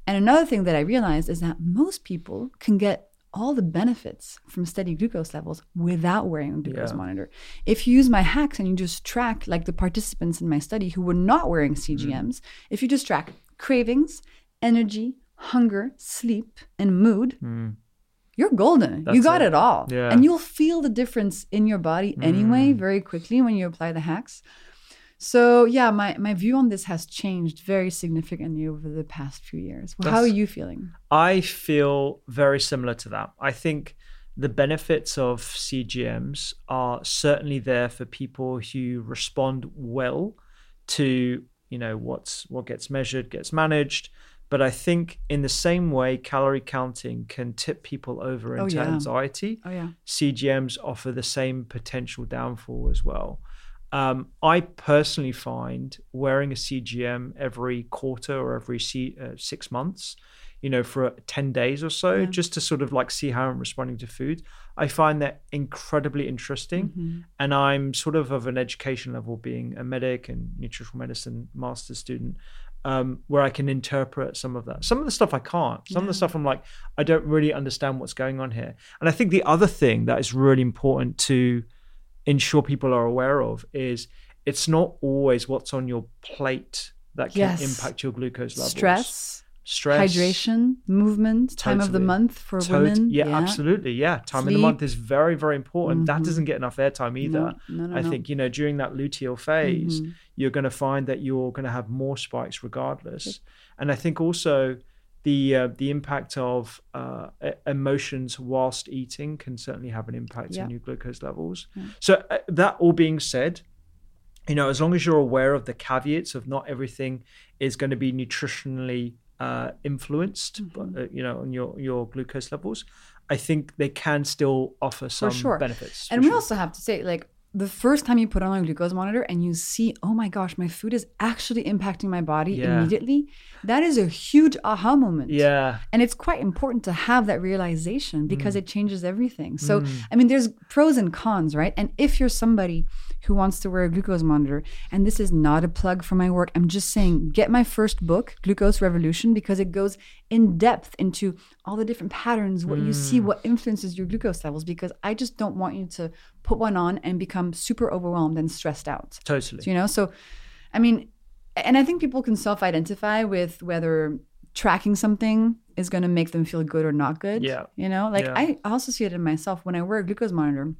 And another thing that I realized is that most people can get all the benefits from steady glucose levels without wearing a glucose Yeah. monitor. If you use my hacks and you just track, like the participants in my study who were not wearing mm-hmm. CGMs, if you just track cravings, energy, hunger, sleep, and mood, mm. you're golden. you got it. it, all. Yeah. And you'll feel the difference in your body anyway mm. very quickly when you apply the hacks. So yeah, my, my view on this has changed very significantly over the past few years. Well, how are you feeling? I feel very similar to that. I think the benefits of CGMs are certainly there for people who respond well to you know what's what gets measured gets managed. But I think in the same way, calorie counting can tip people over Oh, into yeah. anxiety. Oh yeah. CGMs offer the same potential downfall as well. Um, I personally find wearing a CGM every quarter or every C, uh, six months, you know, for 10 days or so, just to sort of like see how I'm responding to food, I find that incredibly interesting. And I'm sort of of an education level, being a medic and nutritional medicine master's student. Um, where I can interpret some of that. Some of the stuff I can't. Some of the stuff I'm like, I don't really understand what's going on here. And I think the other thing that is really important to ensure people are aware of is it's not always what's on your plate that can Yes. impact your glucose levels. Stress, stress, hydration, movement, time of the month for tot- women. Yeah, absolutely. Yeah, time of the month is very, very important. That doesn't get enough airtime either. No, no, I no. think you know during that luteal phase, Mm-hmm. you're going to find that you're going to have more spikes regardless. And I think also the uh, the impact of uh, emotions whilst eating can certainly have an impact Yeah. on your glucose levels. So uh, that all being said, you know, as long as you're aware of the caveats of not everything is going to be nutritionally uh, influenced, Mm-hmm. but, uh, you know, on your your glucose levels, I think they can still offer some sure. benefits. And we sure. also have to say, like, the first time you put on a glucose monitor and you see, oh my gosh, my food is actually impacting my body Yeah. immediately, that is a huge aha moment. yeah, And it's quite important to have that realization because Mm. it changes everything. So, I mean, there's pros and cons, right? And if you're somebody who wants to wear a glucose monitor, and this is not a plug for my work, I'm just saying get my first book, Glucose Revolution, because it goes in depth into all the different patterns, what you Mm. see, what influences your glucose levels, because I just don't want you to put one on and become super overwhelmed and stressed out. totally. You know, so I mean, and I think people can self identify with whether tracking something is going to make them feel good or not good. Yeah. You know, like Yeah. I also see it in myself when I wear a glucose monitor.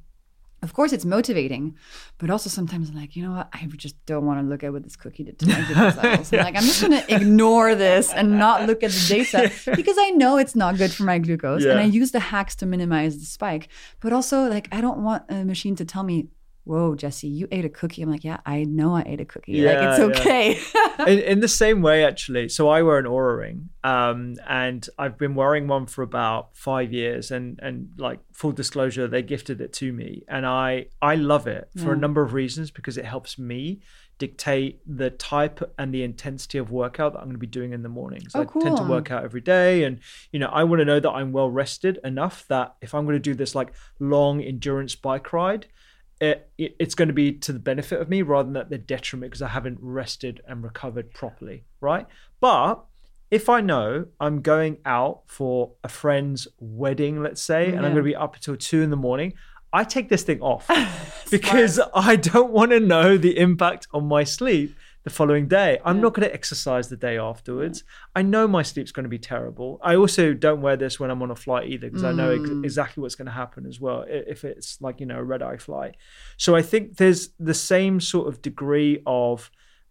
Of course, it's motivating, but also sometimes I'm like, you know what? I just don't want to look at what this cookie did to my glucose levels. I'm like, I'm just going to ignore this and not look at the data because I know it's not good for my glucose. And I use the hacks to minimize the spike. But also, like, I don't want a machine to tell me, whoa, Jessie, you ate a cookie. I'm like, yeah, I know I ate a cookie. Yeah, like, it's okay. in, in the same way, actually. So I wear an Oura ring, um, and I've been wearing one for about five years. And and like full disclosure, they gifted it to me, and I I love it for a number of reasons because it helps me dictate the type and the intensity of workout that I'm going to be doing in the mornings. Oh, I tend to cool. work out every day, and you know I want to know that I'm well rested enough that if I'm going to do this like long endurance bike ride Uh, it, it- it's going to be to the benefit of me rather than at the detriment because I haven't rested and recovered properly, right? But if I know I'm going out for a friend's wedding, let's say, and I'm going to be up until two in the morning, I take this thing off because I don't want to know the impact on my sleep the following day. I'm not going to exercise the day afterwards. I know my sleep's going to be terrible. I also don't wear this when I'm on a flight either because I know ex- exactly what's going to happen as well if it's like, you know, a red eye flight. So I think there's the same sort of degree of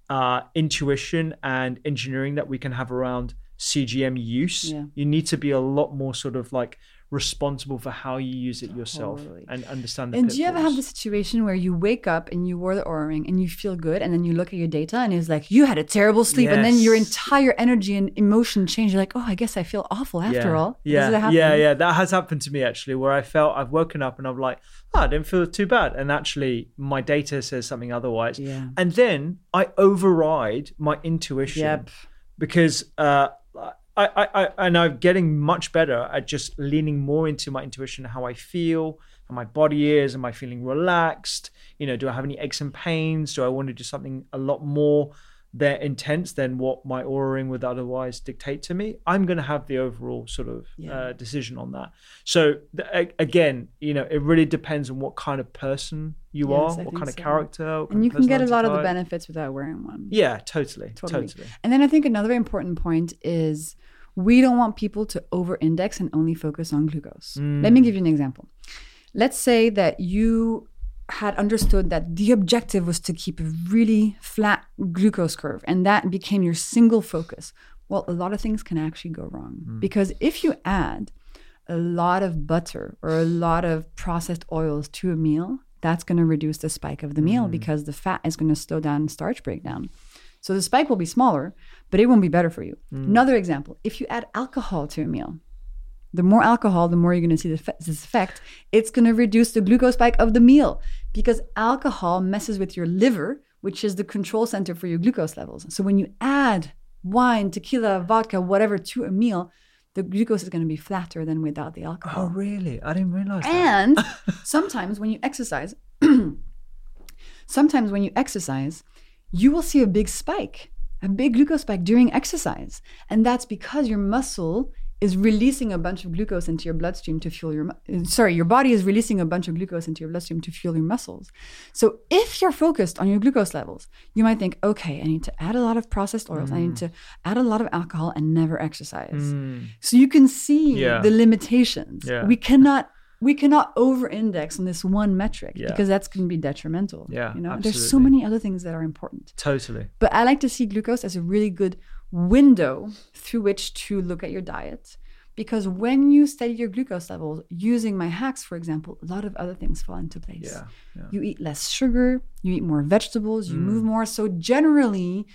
uh, intuition and engineering that we can have around CGM use. Yeah. You need to be a lot more sort of like responsible for how you use it yourself Totally. and understand the And do you ever have the situation where you wake up and you wore the Oura ring and you feel good, and then you look at your data and it's like you had a terrible sleep, and then your entire energy and emotion change. You're like, oh, I guess I feel awful after yeah. all. Yeah, yeah, yeah. That has happened to me actually, where I felt I've woken up and I'm like, oh, I didn't feel too bad, and actually my data says something otherwise. Yeah. And then I override my intuition. Yep. Because uh, I, I, I, and I'm getting much better at just leaning more into my intuition, how I feel, how my body is. Am I feeling relaxed? You know, do I have any aches and pains? Do I want to do something a lot more there intense than what my Oura ring would otherwise dictate to me? I'm going to have the overall sort of uh, decision on that. So th- again, you know, it really depends on what kind of person you Yes, are, I what kind of character, And you can get a lot of the benefits without wearing one. Yeah, totally, Totally. totally. And then I think another important point is we don't want people to over index and only focus on glucose. Let me give you an example. Let's say that you had understood that the objective was to keep a really flat glucose curve and that became your single focus. Well, a lot of things can actually go wrong hmm. because if you add a lot of butter or a lot of processed oils to a meal, that's going to reduce the spike of the meal hmm. because the fat is going to slow down starch breakdown. So the spike will be smaller, but it won't be better for you. Hmm. Another example if you add alcohol to a meal, the more alcohol, the more you're going to see this effect. It's going to reduce the glucose spike of the meal because alcohol messes with your liver, which is the control center for your glucose levels. So when you add wine, tequila, vodka, whatever to a meal, the glucose is going to be flatter than without the oh, alcohol. Oh, really? I didn't realize that. And sometimes when you exercise, sometimes when you exercise, you will see a big spike, a big glucose spike during exercise. And that's because your muscle is releasing a bunch of glucose into your bloodstream to fuel your sorry your body is releasing a bunch of glucose into your bloodstream to fuel your muscles. So if you're focused on your glucose levels you might think okay i need to add a lot of processed oils. I need mm. to add a lot of alcohol and never exercise. Mm. So you can see Yeah. the limitations. Yeah. we cannot we cannot over index on this one metric Yeah. because that's going to be detrimental Yeah, you know? There's so many other things that are important. Totally. but i like to see glucose as a really good window through which to look at your diet because when you study your glucose levels using my hacks for example a lot of other things fall into place Yeah. yeah. you eat less sugar, you eat more vegetables, you Mm. move more. So generally,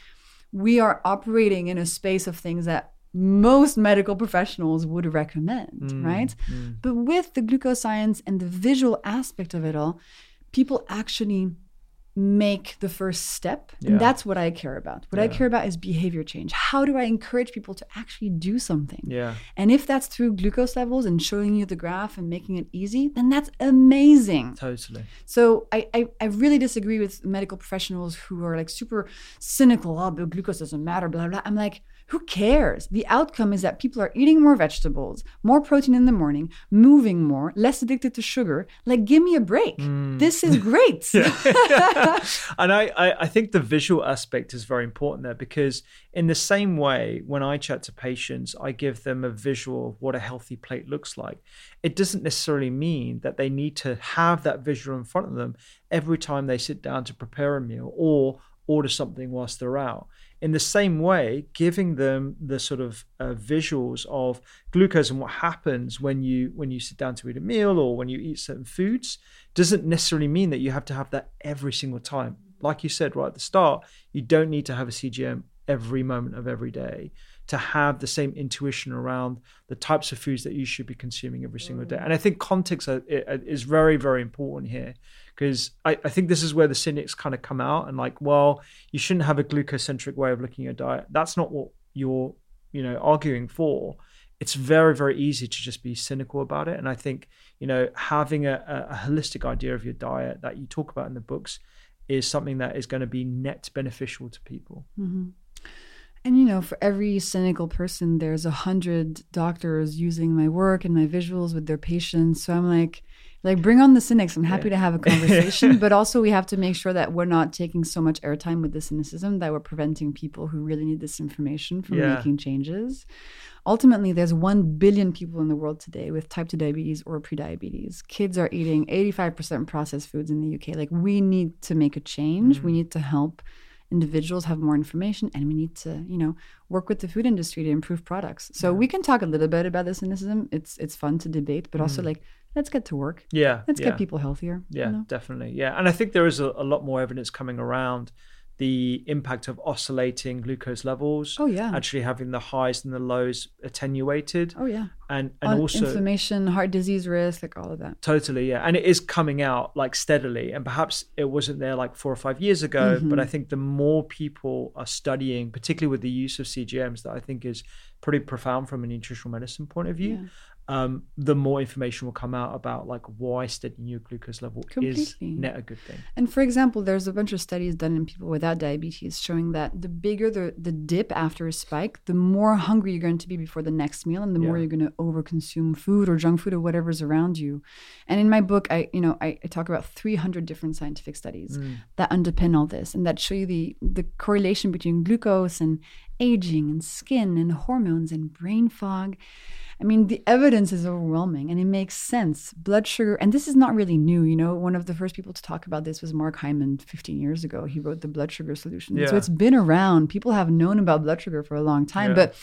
we are operating in a space of things that most medical professionals would recommend, Mm, right? But with the glucose science and the visual aspect of it all, people actually make the first step. Yeah. And that's what I care about. What I care about is behavior change. How do I encourage people to actually do something? Yeah. And if that's through glucose levels and showing you the graph and making it easy, then that's amazing. Totally. So I, I, I really disagree with medical professionals who are like super cynical. Oh, but glucose doesn't matter, blah, blah. I'm like, who cares? The outcome is that people are eating more vegetables, more protein in the morning, moving more, less addicted to sugar. Like, give me a break. Mm. This is great. and I, I, I think the visual aspect is very important there because in the same way when i chat to patients i give them a visual of what a healthy plate looks like it doesn't necessarily mean that they need to have that visual in front of them every time they sit down to prepare a meal or order something whilst they're out in the same way giving them the sort of uh, visuals of glucose and what happens when you when you sit down to eat a meal or when you eat certain foods doesn't necessarily mean that you have to have that every single time. Like you said right at the start you don't need to have a cgm every moment of every day to have the same intuition around the types of foods that you should be consuming every single day. Mm. And i think context uh, uh, is very very important here because I, I think this is where the cynics kind of come out and like well you shouldn't have a glucocentric way of looking at your diet. That's not what you're you know arguing for. It's very very easy to just be cynical about it. And i think you know having a, a, a holistic idea of your diet that you talk about in the books is something that is going to be net beneficial to people mm-hmm. And you know, for every cynical person, there's a hundred doctors using my work and my visuals with their patients. So I'm like, like bring on the cynics. I'm happy to have a conversation, but also we have to make sure that we're not taking so much airtime with the cynicism that we're preventing people who really need this information from Yeah. making changes. Ultimately, there's 1 billion people in the world today with type 2 diabetes or prediabetes. Kids are eating 85% processed foods in the UK. Like, we need to make a change. Mm. We need to help individuals have more information and we need to you know work with the food industry to improve products so we can talk a little bit about the cynicism it's it's fun to debate but also mm. like let's get to work Yeah. let's yeah. get people healthier you Yeah, know? definitely. Yeah. And I think there is a, a lot more evidence coming around the impact of oscillating glucose levels. Oh, yeah. Actually having the highs and the lows attenuated. oh yeah And and On also inflammation heart disease risk like all of that Totally, yeah. And it is coming out like steadily. And perhaps it wasn't there like four or five years ago, Mm-hmm. but I think the more people are studying, particularly with the use of CGMs, that I think is pretty profound from a nutritional medicine point of view. Um, the more information will come out about like why steadying your glucose level is Completely. net a good thing. And for example, there's a bunch of studies done in people without diabetes showing that the bigger the, the dip after a spike, the more hungry you're going to be before the next meal and the more you're going to overconsume food or junk food or whatever's around you. And in my book, I you know, I, I talk about 300 different scientific studies that underpin all this and that show you the the correlation between glucose and aging and skin and hormones and brain fog. I mean, the evidence is overwhelming and it makes sense. Blood sugar, and this is not really new. You know, one of the first people to talk about this was Mark Hyman 15 years ago. He wrote the blood sugar solution. So it's been around. People have known about blood sugar for a long time, Yeah. but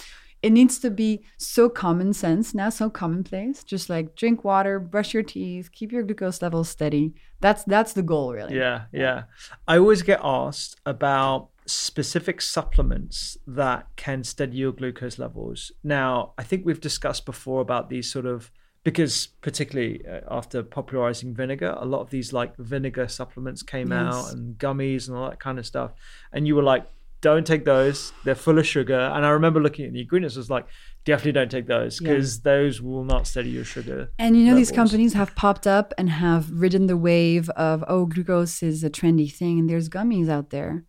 it needs to be so common sense now, so commonplace. Just like drink water, brush your teeth, keep your glucose levels steady. That's that's the goal, really. Yeah, yeah. I always get asked about specific supplements that can steady your glucose levels. Now, I think we've discussed before about these sort of because particularly uh, after popularizing vinegar, a lot of these like vinegar supplements came out and gummies and all that kind of stuff. And you were like, don't take those. They're full of sugar. And I remember looking at the ingredients, was like, definitely don't take those Yeah. because those will not steady your sugar. And you know, these companies have popped up and have ridden the wave of, oh, glucose is a trendy thing. And there's gummies out there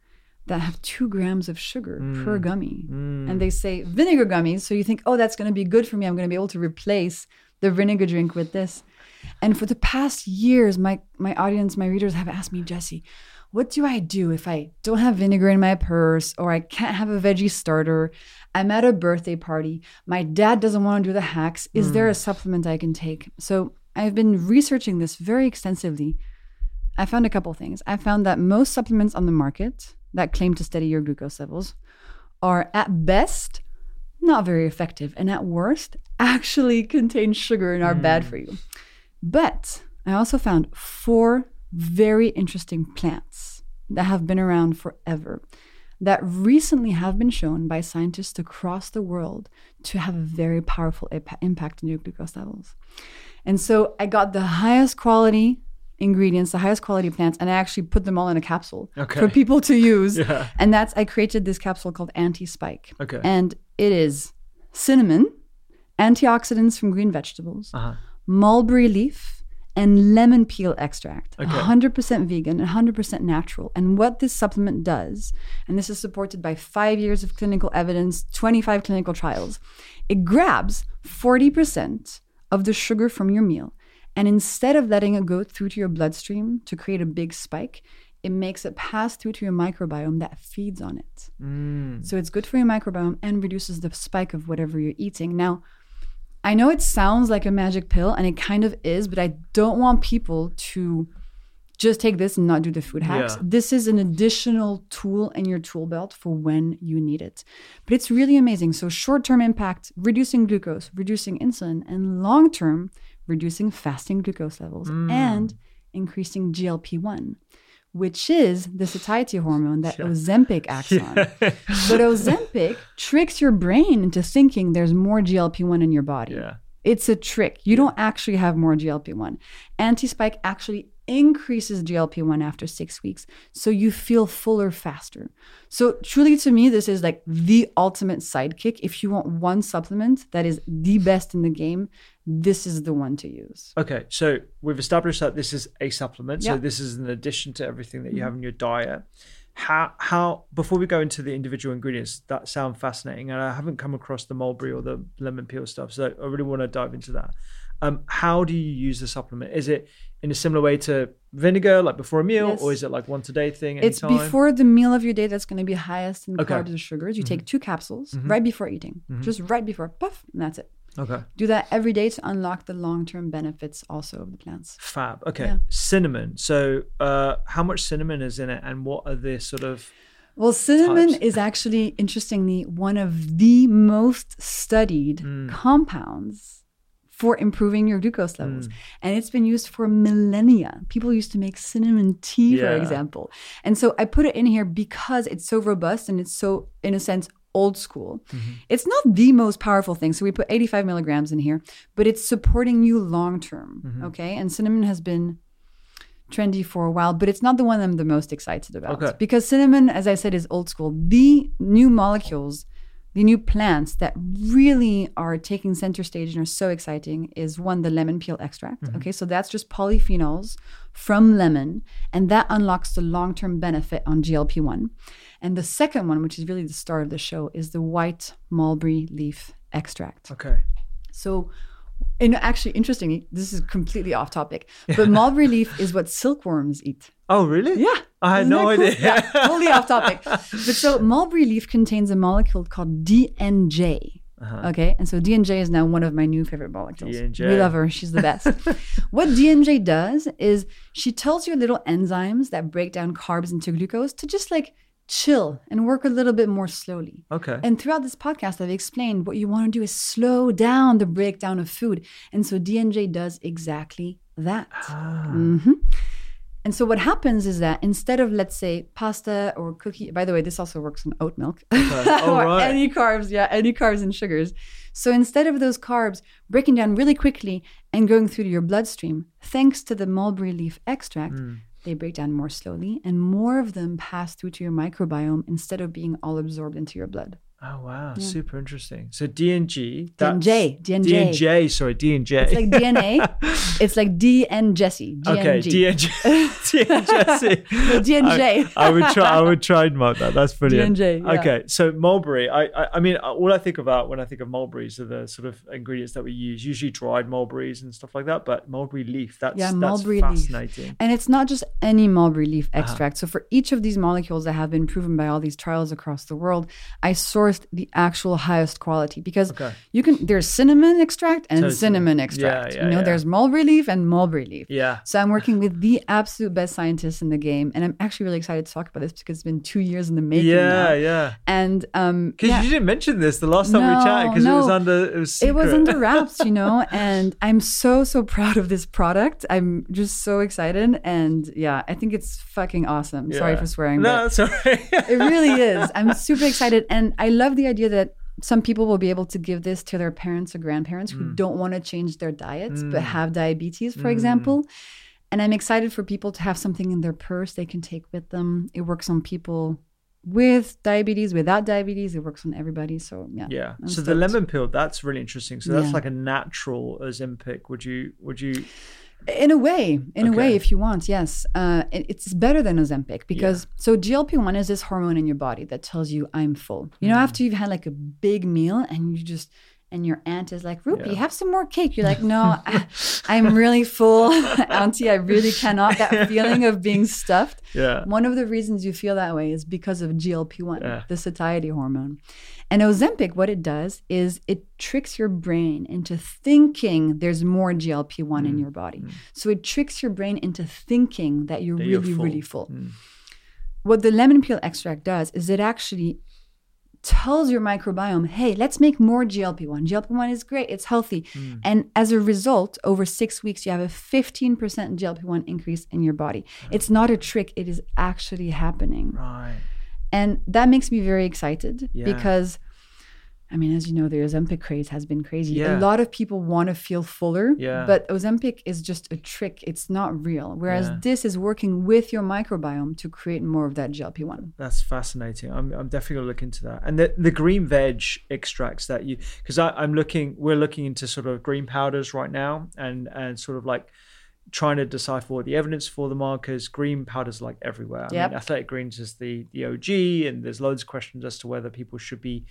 that have two grams of sugar mm. per gummy. Mm. And they say vinegar gummies. So you think, oh, that's going to be good for me. I'm going to be able to replace the vinegar drink with this. And for the past years, my, my audience, my readers have asked me, Jessie, what do I do if I don't have vinegar in my purse or I can't have a veggie starter? I'm at a birthday party. My dad doesn't want to do the hacks. Is there a mm. supplement I can take? So I've been researching this very extensively. I found a couple things. I found that most supplements on the market that claim to steady your glucose levels are at best not very effective and at worst actually contain sugar and are bad for you. Mm. But I also found four very interesting plants that have been around forever that recently have been shown by scientists across the world to have a very powerful impact on your glucose levels. And so I got the highest quality ingredients, the highest quality plants, and I actually put them all in a capsule Okay. for people to use. Yeah. And that's I created this capsule called Anti Spike. Okay. And it is cinnamon, antioxidants from green vegetables, Uh-huh. mulberry leaf, and lemon peel extract. Okay. 100% vegan and 100% natural. And what this supplement does, and this is supported by five years of clinical evidence, 25 clinical trials, it grabs 40% of the sugar from your meal. And instead of letting it go through to your bloodstream to create a big spike, it makes it pass through to your microbiome that feeds on it. Mm. So it's good for your microbiome and reduces the spike of whatever you're eating. Now, I know it sounds like a magic pill and it kind of is, but I don't want people to just take this and not do the food hacks. Yeah. This is an additional tool in your tool belt for when you need it. But it's really amazing. So, short term impact, reducing glucose, reducing insulin, and long term, reducing fasting glucose levels mm. and increasing GLP 1. Which is the satiety hormone that Ozempic acts on. But Ozempic tricks your brain into thinking there's more GLP 1 in your body. Yeah. It's a trick. You don't actually have more GLP 1. Anti spike actually increases GLP 1 after six weeks. So you feel fuller faster. So, truly, to me, this is like the ultimate sidekick. If you want one supplement that is the best in the game, this is the one to use. Okay, so we've established that this is a supplement. So Yeah. Mm-hmm. this is an addition to everything that you have in your diet. How how before we go into the individual ingredients that sound fascinating, and I haven't come across the mulberry or the lemon peel stuff, so I really want to dive into that. Um, how do you use the supplement? Is it in a similar way to vinegar, like before a meal, Yes. or is it like once a day thing? It's before the meal of your day that's going to be highest in Okay. carbs and sugars. You take two capsules right before eating, just right before, puff, and that's it. Okay, Do that every day to unlock the long term benefits also of the plants. fab. Okay, Yeah. cinnamon. So uh, how much cinnamon is in it, and what are the sort of Well, cinnamon types. is actually, interestingly, one of the most studied Mm. compounds for improving your glucose levels. Mm. And it's been used for millennia. People used to make cinnamon tea, for example. And so I put it in here because it's so robust and it's so, in a sense, old school. Mm-hmm. It's not the most powerful thing. So we put 85 milligrams in here, but it's supporting you long term. Mm-hmm. Okay. And cinnamon has been trendy for a while, but it's not the one I'm the most excited about. Okay. Because cinnamon, as I said, is old school. The new molecules, the new plants that really are taking center stage and are so exciting is one, the lemon peel extract. Mm-hmm. Okay, so that's just polyphenols from lemon, and that unlocks the long term benefit on GLP 1. And the second one, which is really the star of the show, is the white mulberry leaf extract. Okay. So, and actually, interestingly, this is completely off topic, but mulberry leaf is what silkworms eat. Oh, really? Yeah. I had Isn't no that cool? idea. Yeah, totally off topic. But so mulberry leaf contains a molecule called DNJ. Okay. And so DNJ is now one of my new favorite molecules. DNJ. We love her. She's the best. what DNJ does is she tells your little enzymes that break down carbs into glucose to just like chill and work a little bit more slowly. Okay. And throughout this podcast, I've explained what you want to do is slow down the breakdown of food. And so DNJ does exactly that. hmm And so what happens is that instead of, let's say, pasta or cookie, by the way, this also works on oat milk Oh, or right. any carbs, yeah, any carbs and sugars. So instead of those carbs breaking down really quickly and going through your bloodstream, thanks to the mulberry leaf extract, Hmm. they break down more slowly and more of them pass through to your microbiome instead of being all absorbed into your blood. Oh wow, super interesting. So D and G, DNJ, DNJ. D and J, sorry, D and J. It's like DNA. it's like D and Jesse. DNG. Okay, D and J, D and Jesse. No, DNJ. I, I would try. I would trademark that. That's brilliant. D&J, yeah. Okay, so mulberry. I, I, I mean, all I think about when I think of mulberries are the sort of ingredients that we use. Usually dried mulberries and stuff like that. But mulberry leaf. That's yeah, that's mulberry fascinating. leaf. And it's not just any mulberry leaf Uh-huh. extract. So for each of these molecules that have been proven by all these trials across the world, I the actual highest quality because Okay. you can there's cinnamon extract and cinnamon extract. yeah, you know, yeah. there's mulberry leaf and mulberry leaf. Yeah. So I'm working with the absolute best scientists in the game, and I'm actually really excited to talk about this because it's been two years in the making. Yeah, now. yeah. And um, Because yeah. you didn't mention this the last time we chatted because it was under it was It was under wraps, you know, and I'm so so proud of this product. I'm just so excited, and yeah, I think it's fucking awesome. Sorry for swearing, No, that's it really is. I'm super excited, and I love the idea that some people will be able to give this to their parents or grandparents who Mm. don't want to change their diets but have diabetes, for example. And I'm excited for people to have something in their purse they can take with them. It works on people with diabetes, without diabetes. It works on everybody. So yeah. Yeah. I'm so the lemon peel, that's really interesting. So that's Yeah. like a natural Ozempic. Would you? Would you? In a way, in a way, if you want, yes, uh, it- it's better than Ozempic because so GLP one is this hormone in your body that tells you I'm full. You Mm. know, after you've had like a big meal and you just and your aunt is like, Rupy, Yeah. have some more cake. You're like, no, I, I'm really full, auntie. I really cannot. That feeling of being stuffed. Yeah. One of the reasons you feel that way is because of GLP one, Yeah. the satiety hormone. And Ozempic, what it does is it tricks your brain into thinking there's more GLP one Mm. in your body. So it tricks your brain into thinking that you're That you're really, full. really full. Mm. What the lemon peel extract does is it actually tells your microbiome, hey, let's make more GLP 1. GLP 1 is great, it's healthy. Mm. And as a result, over six weeks, you have a 15% GLP 1 increase in your body. It's not a trick, it is actually happening. Right. And that makes me very excited Yeah. because, I mean, as you know, the Ozempic craze has been crazy. Yeah. A lot of people want to feel fuller, Yeah. but Ozempic is just a trick. It's not real. Whereas Yeah. this is working with your microbiome to create more of that GLP 1. That's fascinating. I'm, I'm definitely gonna look into that. And the, the green veg extracts that you, because I'm looking, we're looking into sort of green powders right now, and and sort of like trying to decipher what the evidence for the markers. Green powders like everywhere. I Yep. mean, athletic greens is the the OG, and there's loads of questions as to whether people should be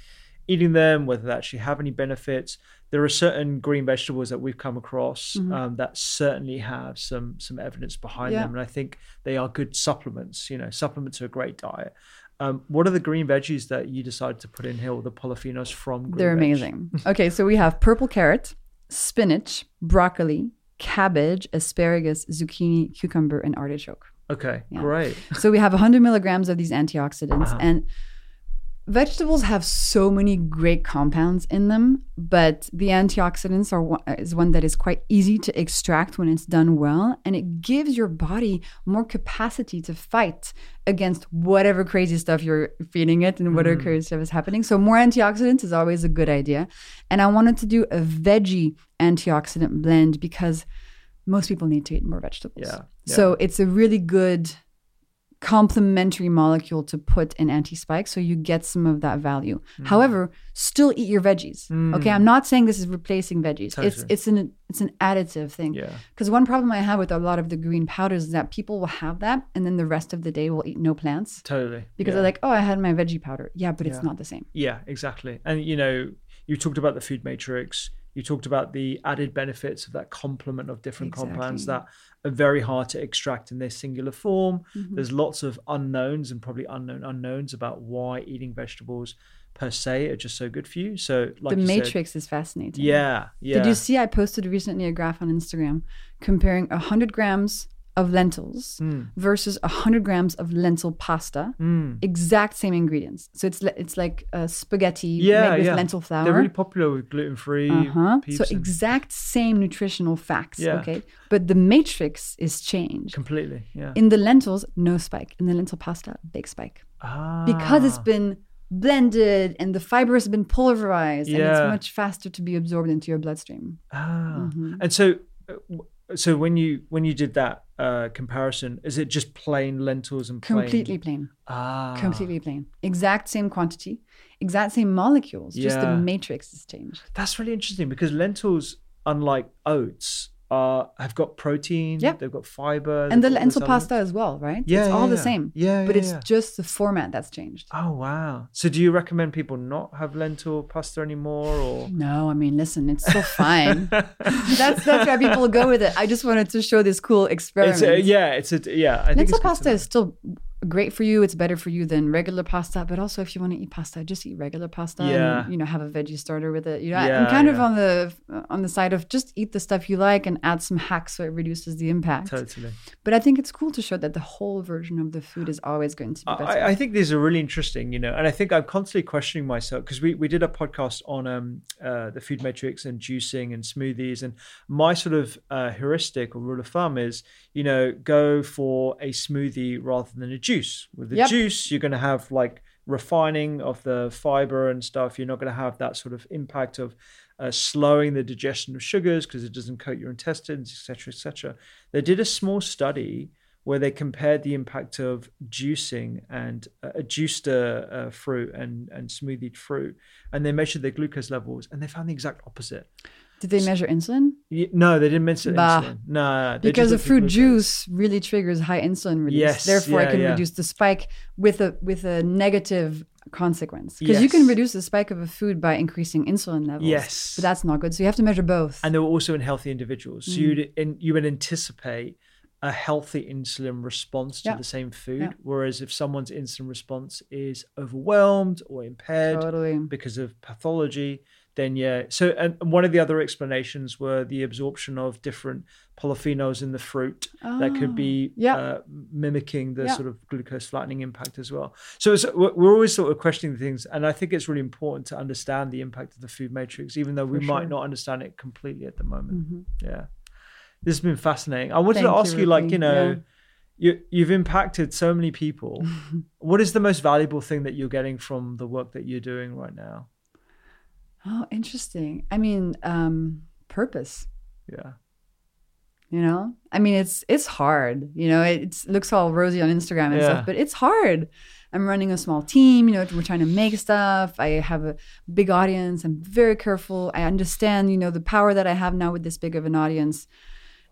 eating them, whether they actually have any benefits. There are certain green vegetables that we've come across um, that certainly have some some evidence behind Yeah. them, and I think they are good supplements. You know, supplements are a great diet. Um, what are the green veggies that you decided to put in here, or the polyphenols from? Green They're veg? amazing. okay, so we have purple carrot, spinach, broccoli, cabbage, asparagus, zucchini, cucumber, and artichoke. Okay, Yeah. great. So we have 100 milligrams of these antioxidants, and vegetables have so many great compounds in them. But the antioxidants are one, is one that is quite easy to extract when it's done well, and it gives your body more capacity to fight against whatever crazy stuff you're feeding it and whatever mm. crazy stuff is happening. So more antioxidants is always a good idea. And I wanted to do a veggie antioxidant blend because most people need to eat more vegetables. Yeah, So it's a really good complementary molecule to put in anti-spike so you get some of that value. Mm. However, still eat your veggies. Okay, I'm not saying this is replacing veggies. It's Totally. it's an it's an additive thing. Yeah. Because one problem I have with a lot of the green powders is that people will have that and then the rest of the day will eat no plants Totally. because yeah. they're like, "Oh, I had my veggie powder." Yeah, but it's not the same. Yeah, exactly. And you know, you talked about the food matrix. You talked about the added benefits of that complement of different compounds that are very hard to extract in their singular form. Mm-hmm. There's lots of unknowns and probably unknown unknowns about why eating vegetables per se are just so good for you. So, like the you said- matrix is fascinating. yeah, yeah. Did you see I posted recently a graph on Instagram comparing 100 grams of lentils Hmm. versus 100 grams of lentil pasta, exact same ingredients. So it's it's like uh, spaghetti Yeah, made with yeah. lentil flour. They're really popular with gluten free. uh-huh. So exact same nutritional facts, Yeah. okay? But the matrix is changed. completely. Yeah. In the lentils, no spike. In the lentil pasta, big spike. ah, Because it's been blended and the fiber has been pulverized and it's much faster to be absorbed into your bloodstream. Ah, Mm-hmm. and so, uh, so when you when you did that uh, comparison, is it just plain lentils and plain? Completely plain. Ah, completely plain. Exact same quantity, exact same molecules. Just the matrix is changed. That's really interesting because lentils, unlike oats, are have got protein. Yeah. they've got fiber. And the they've got all lentil pasta as well, right? Yeah, it's yeah, all the same. Yeah, but yeah, it's yeah. just the format that's changed. Oh wow! So do you recommend people not have lentil pasta anymore, or No, I mean, listen, it's still fine. that's that's why people go with it. I just wanted to show this cool experiment. it's a, yeah, it's a yeah. I think Lentil pasta is still great for you. It's better for you than regular pasta. But also, if you want to eat pasta, just eat regular pasta. Yeah. And, you know, have a veggie starter with it. You know, Yeah, I'm kind of on the on the side of just eat the stuff you like and add some hacks so it reduces the impact. totally. But I think it's cool to show that the whole version of the food is always going to be better. I, I think these are really interesting, you know, and I think I'm constantly questioning myself because we, we did a podcast on um, uh, the food matrix and juicing and smoothies, and my sort of uh, heuristic or rule of thumb is, you know, go for a smoothie rather than a juice. With the Yep. juice, you're going to have like refining of the fiber and stuff. You're not going to have that sort of impact of uh, slowing the digestion of sugars because it doesn't coat your intestines, etc., etc. They did a small study where they compared the impact of juicing and uh, a juiced uh, uh, fruit and and smoothied fruit, and they measured their glucose levels, and they found the exact opposite. Did they measure insulin? Y- No, they didn't mention Bah. insulin. No, Because the fruit juice really triggers high insulin release. Yes, Therefore, yeah, I can yeah. reduce the spike with a with a negative consequence. Because you can reduce the spike of a food by increasing insulin levels. Yes. But that's not good. So you have to measure both. and they were also in healthy individuals. Mm. So you'd in, you would anticipate a healthy insulin response to Yeah. the same food, Yeah. whereas if someone's insulin response is overwhelmed or impaired Totally. because of pathology, then yeah. So and one of the other explanations were the absorption of different polyphenols in the fruit that could be Oh, yeah. uh, mimicking the Yeah. sort of glucose flattening impact as well. So it's, we're always sort of questioning things, and I think it's really important to understand the impact of the food matrix, even though we For might not understand it completely at the moment. Mhm. Yeah, this has been fascinating. I wanted to ask you, you, like you know. Yeah. You, you've impacted so many people. what is the most valuable thing that you're getting from the work that you're doing right now? Oh, interesting. I mean, um, purpose. Yeah. You know, I mean, it's it's hard. You know, it looks all rosy on Instagram and Yeah. stuff, but it's hard. I'm running a small team. You know, we're trying to make stuff. I have a big audience. I'm very careful. I understand, you know, the power that I have now with this big of an audience.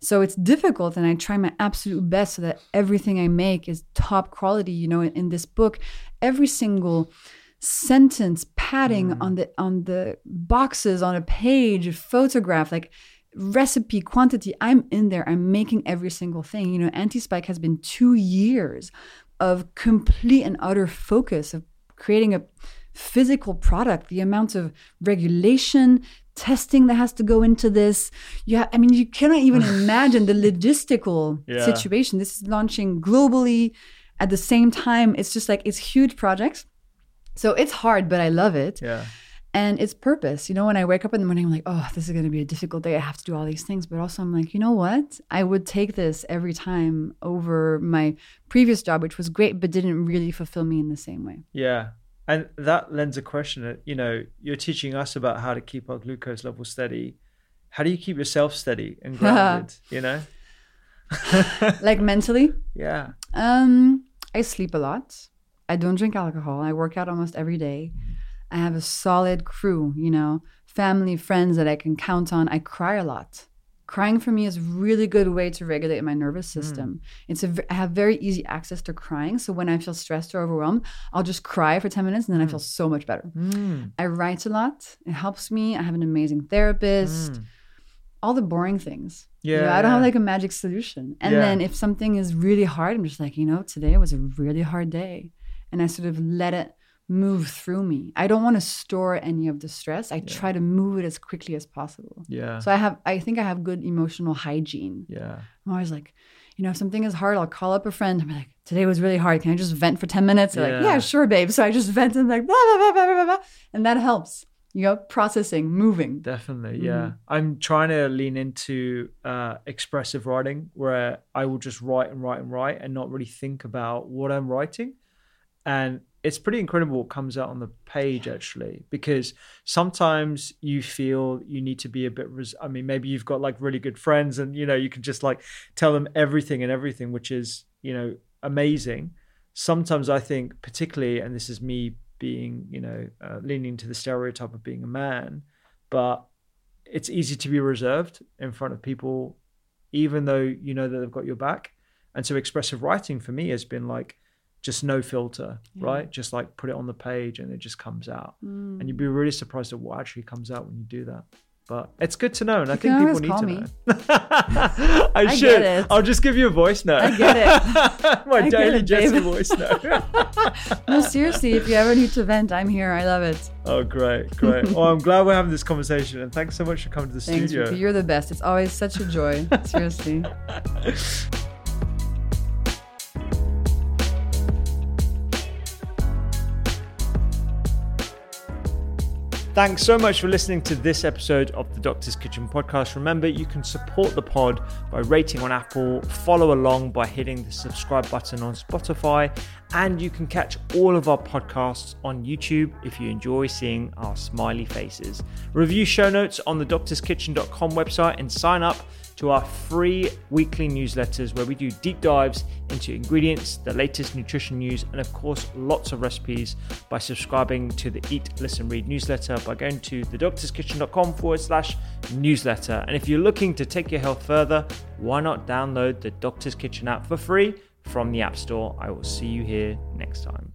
So it's difficult, and I try my absolute best so that everything I make is top quality. You know, in, in this book, every single sentence padding mm. on the on the boxes on a page, a photograph, like recipe quantity. I'm in there. I'm making every single thing. You know, anti-spike has been two years of complete and utter focus of creating a physical product. The amount of regulation, testing that has to go into this. You ha- I mean, you cannot even imagine the logistical Yeah. situation. This is launching globally at the same time. It's just like it's huge projects. So it's hard, but I love it. Yeah. And it's purpose. You know, when I wake up in the morning, I'm like, oh, this is going to be a difficult day. I have to do all these things. But also, I'm like, you know what? I would take this every time over my previous job, which was great, but didn't really fulfill me in the same way. Yeah. And that lends a question that, you know, you're teaching us about how to keep our glucose level steady. How do you keep yourself steady and grounded? you know? like mentally, Yeah. um, I sleep a lot. I don't drink alcohol. I work out almost every day. I have a solid crew, you know, family, friends that I can count on. I cry a lot. Crying for me is a really good way to regulate my nervous hmm. system. It's a I have very easy access to crying. So when I feel stressed or overwhelmed, I'll just cry for 10 minutes and then I hmm. feel so much better. Hmm. I write a lot. It helps me. I have an amazing therapist. All the boring things. You know, Yeah, I don't have like a magic solution. And Yeah. then if something is really hard, I'm just like, you know, today was a really hard day. And I sort of let it move through me. I don't want to store any of the stress. I try to move it as quickly as possible. Yeah. So I have I think I have good emotional hygiene. Yeah. I'm always like, you know, if something is hard, I'll call up a friend. I'm like, today was really hard. Can I just vent for 10 minutes? They're like, Yeah. yeah, sure, babe. So I just vent and like, blah, blah, blah, blah, blah, blah. And that helps. You know, processing, moving. Definitely, Mm-hmm. yeah. I'm trying to lean into uh, expressive writing where I will just write and write and write and not really think about what I'm writing. And it's pretty incredible what comes out on the page actually, because sometimes you feel you need to be a bit. Res- I mean, maybe you've got like really good friends and you know you can just like tell them everything and everything, which is you know amazing. Sometimes I think, particularly, and this is me being you know uh, leaning to the stereotype of being a man, but it's easy to be reserved in front of people, even though you know that they've got your back. And so expressive writing for me has been like just no filter, right? Just like put it on the page and it just comes out. And you'd hmm. be really surprised at what actually comes out when you do that. But it's good to know, and I think people need to know. I, get should. I'll just give you a voice note. I get it. My I daily it, Jessie voice note. No, seriously, if you ever need to vent, I'm here. I love it. oh, great, great. Well, I'm glad we're having this conversation, and thanks so much for coming to the Thanks, studio. Rupy. You're the best. It's always such a joy. seriously. Thanks so much for listening to this episode of the Doctor's Kitchen podcast. Remember, you can support the pod by rating on Apple, follow along by hitting the subscribe button on Spotify, and you can catch all of our podcasts on YouTube if you enjoy seeing our smiley faces. Review show notes on the doctorskitchen.com website and sign up to our free weekly newsletters where we do deep dives into ingredients, the latest nutrition news, and of course, lots of recipes by subscribing to the Eat, Listen, Read newsletter by going to thedoctorskitchen.com forward slash newsletter. And if you're looking to take your health further, why not download the Doctor's Kitchen app for free from the App Store? I will see you here next time.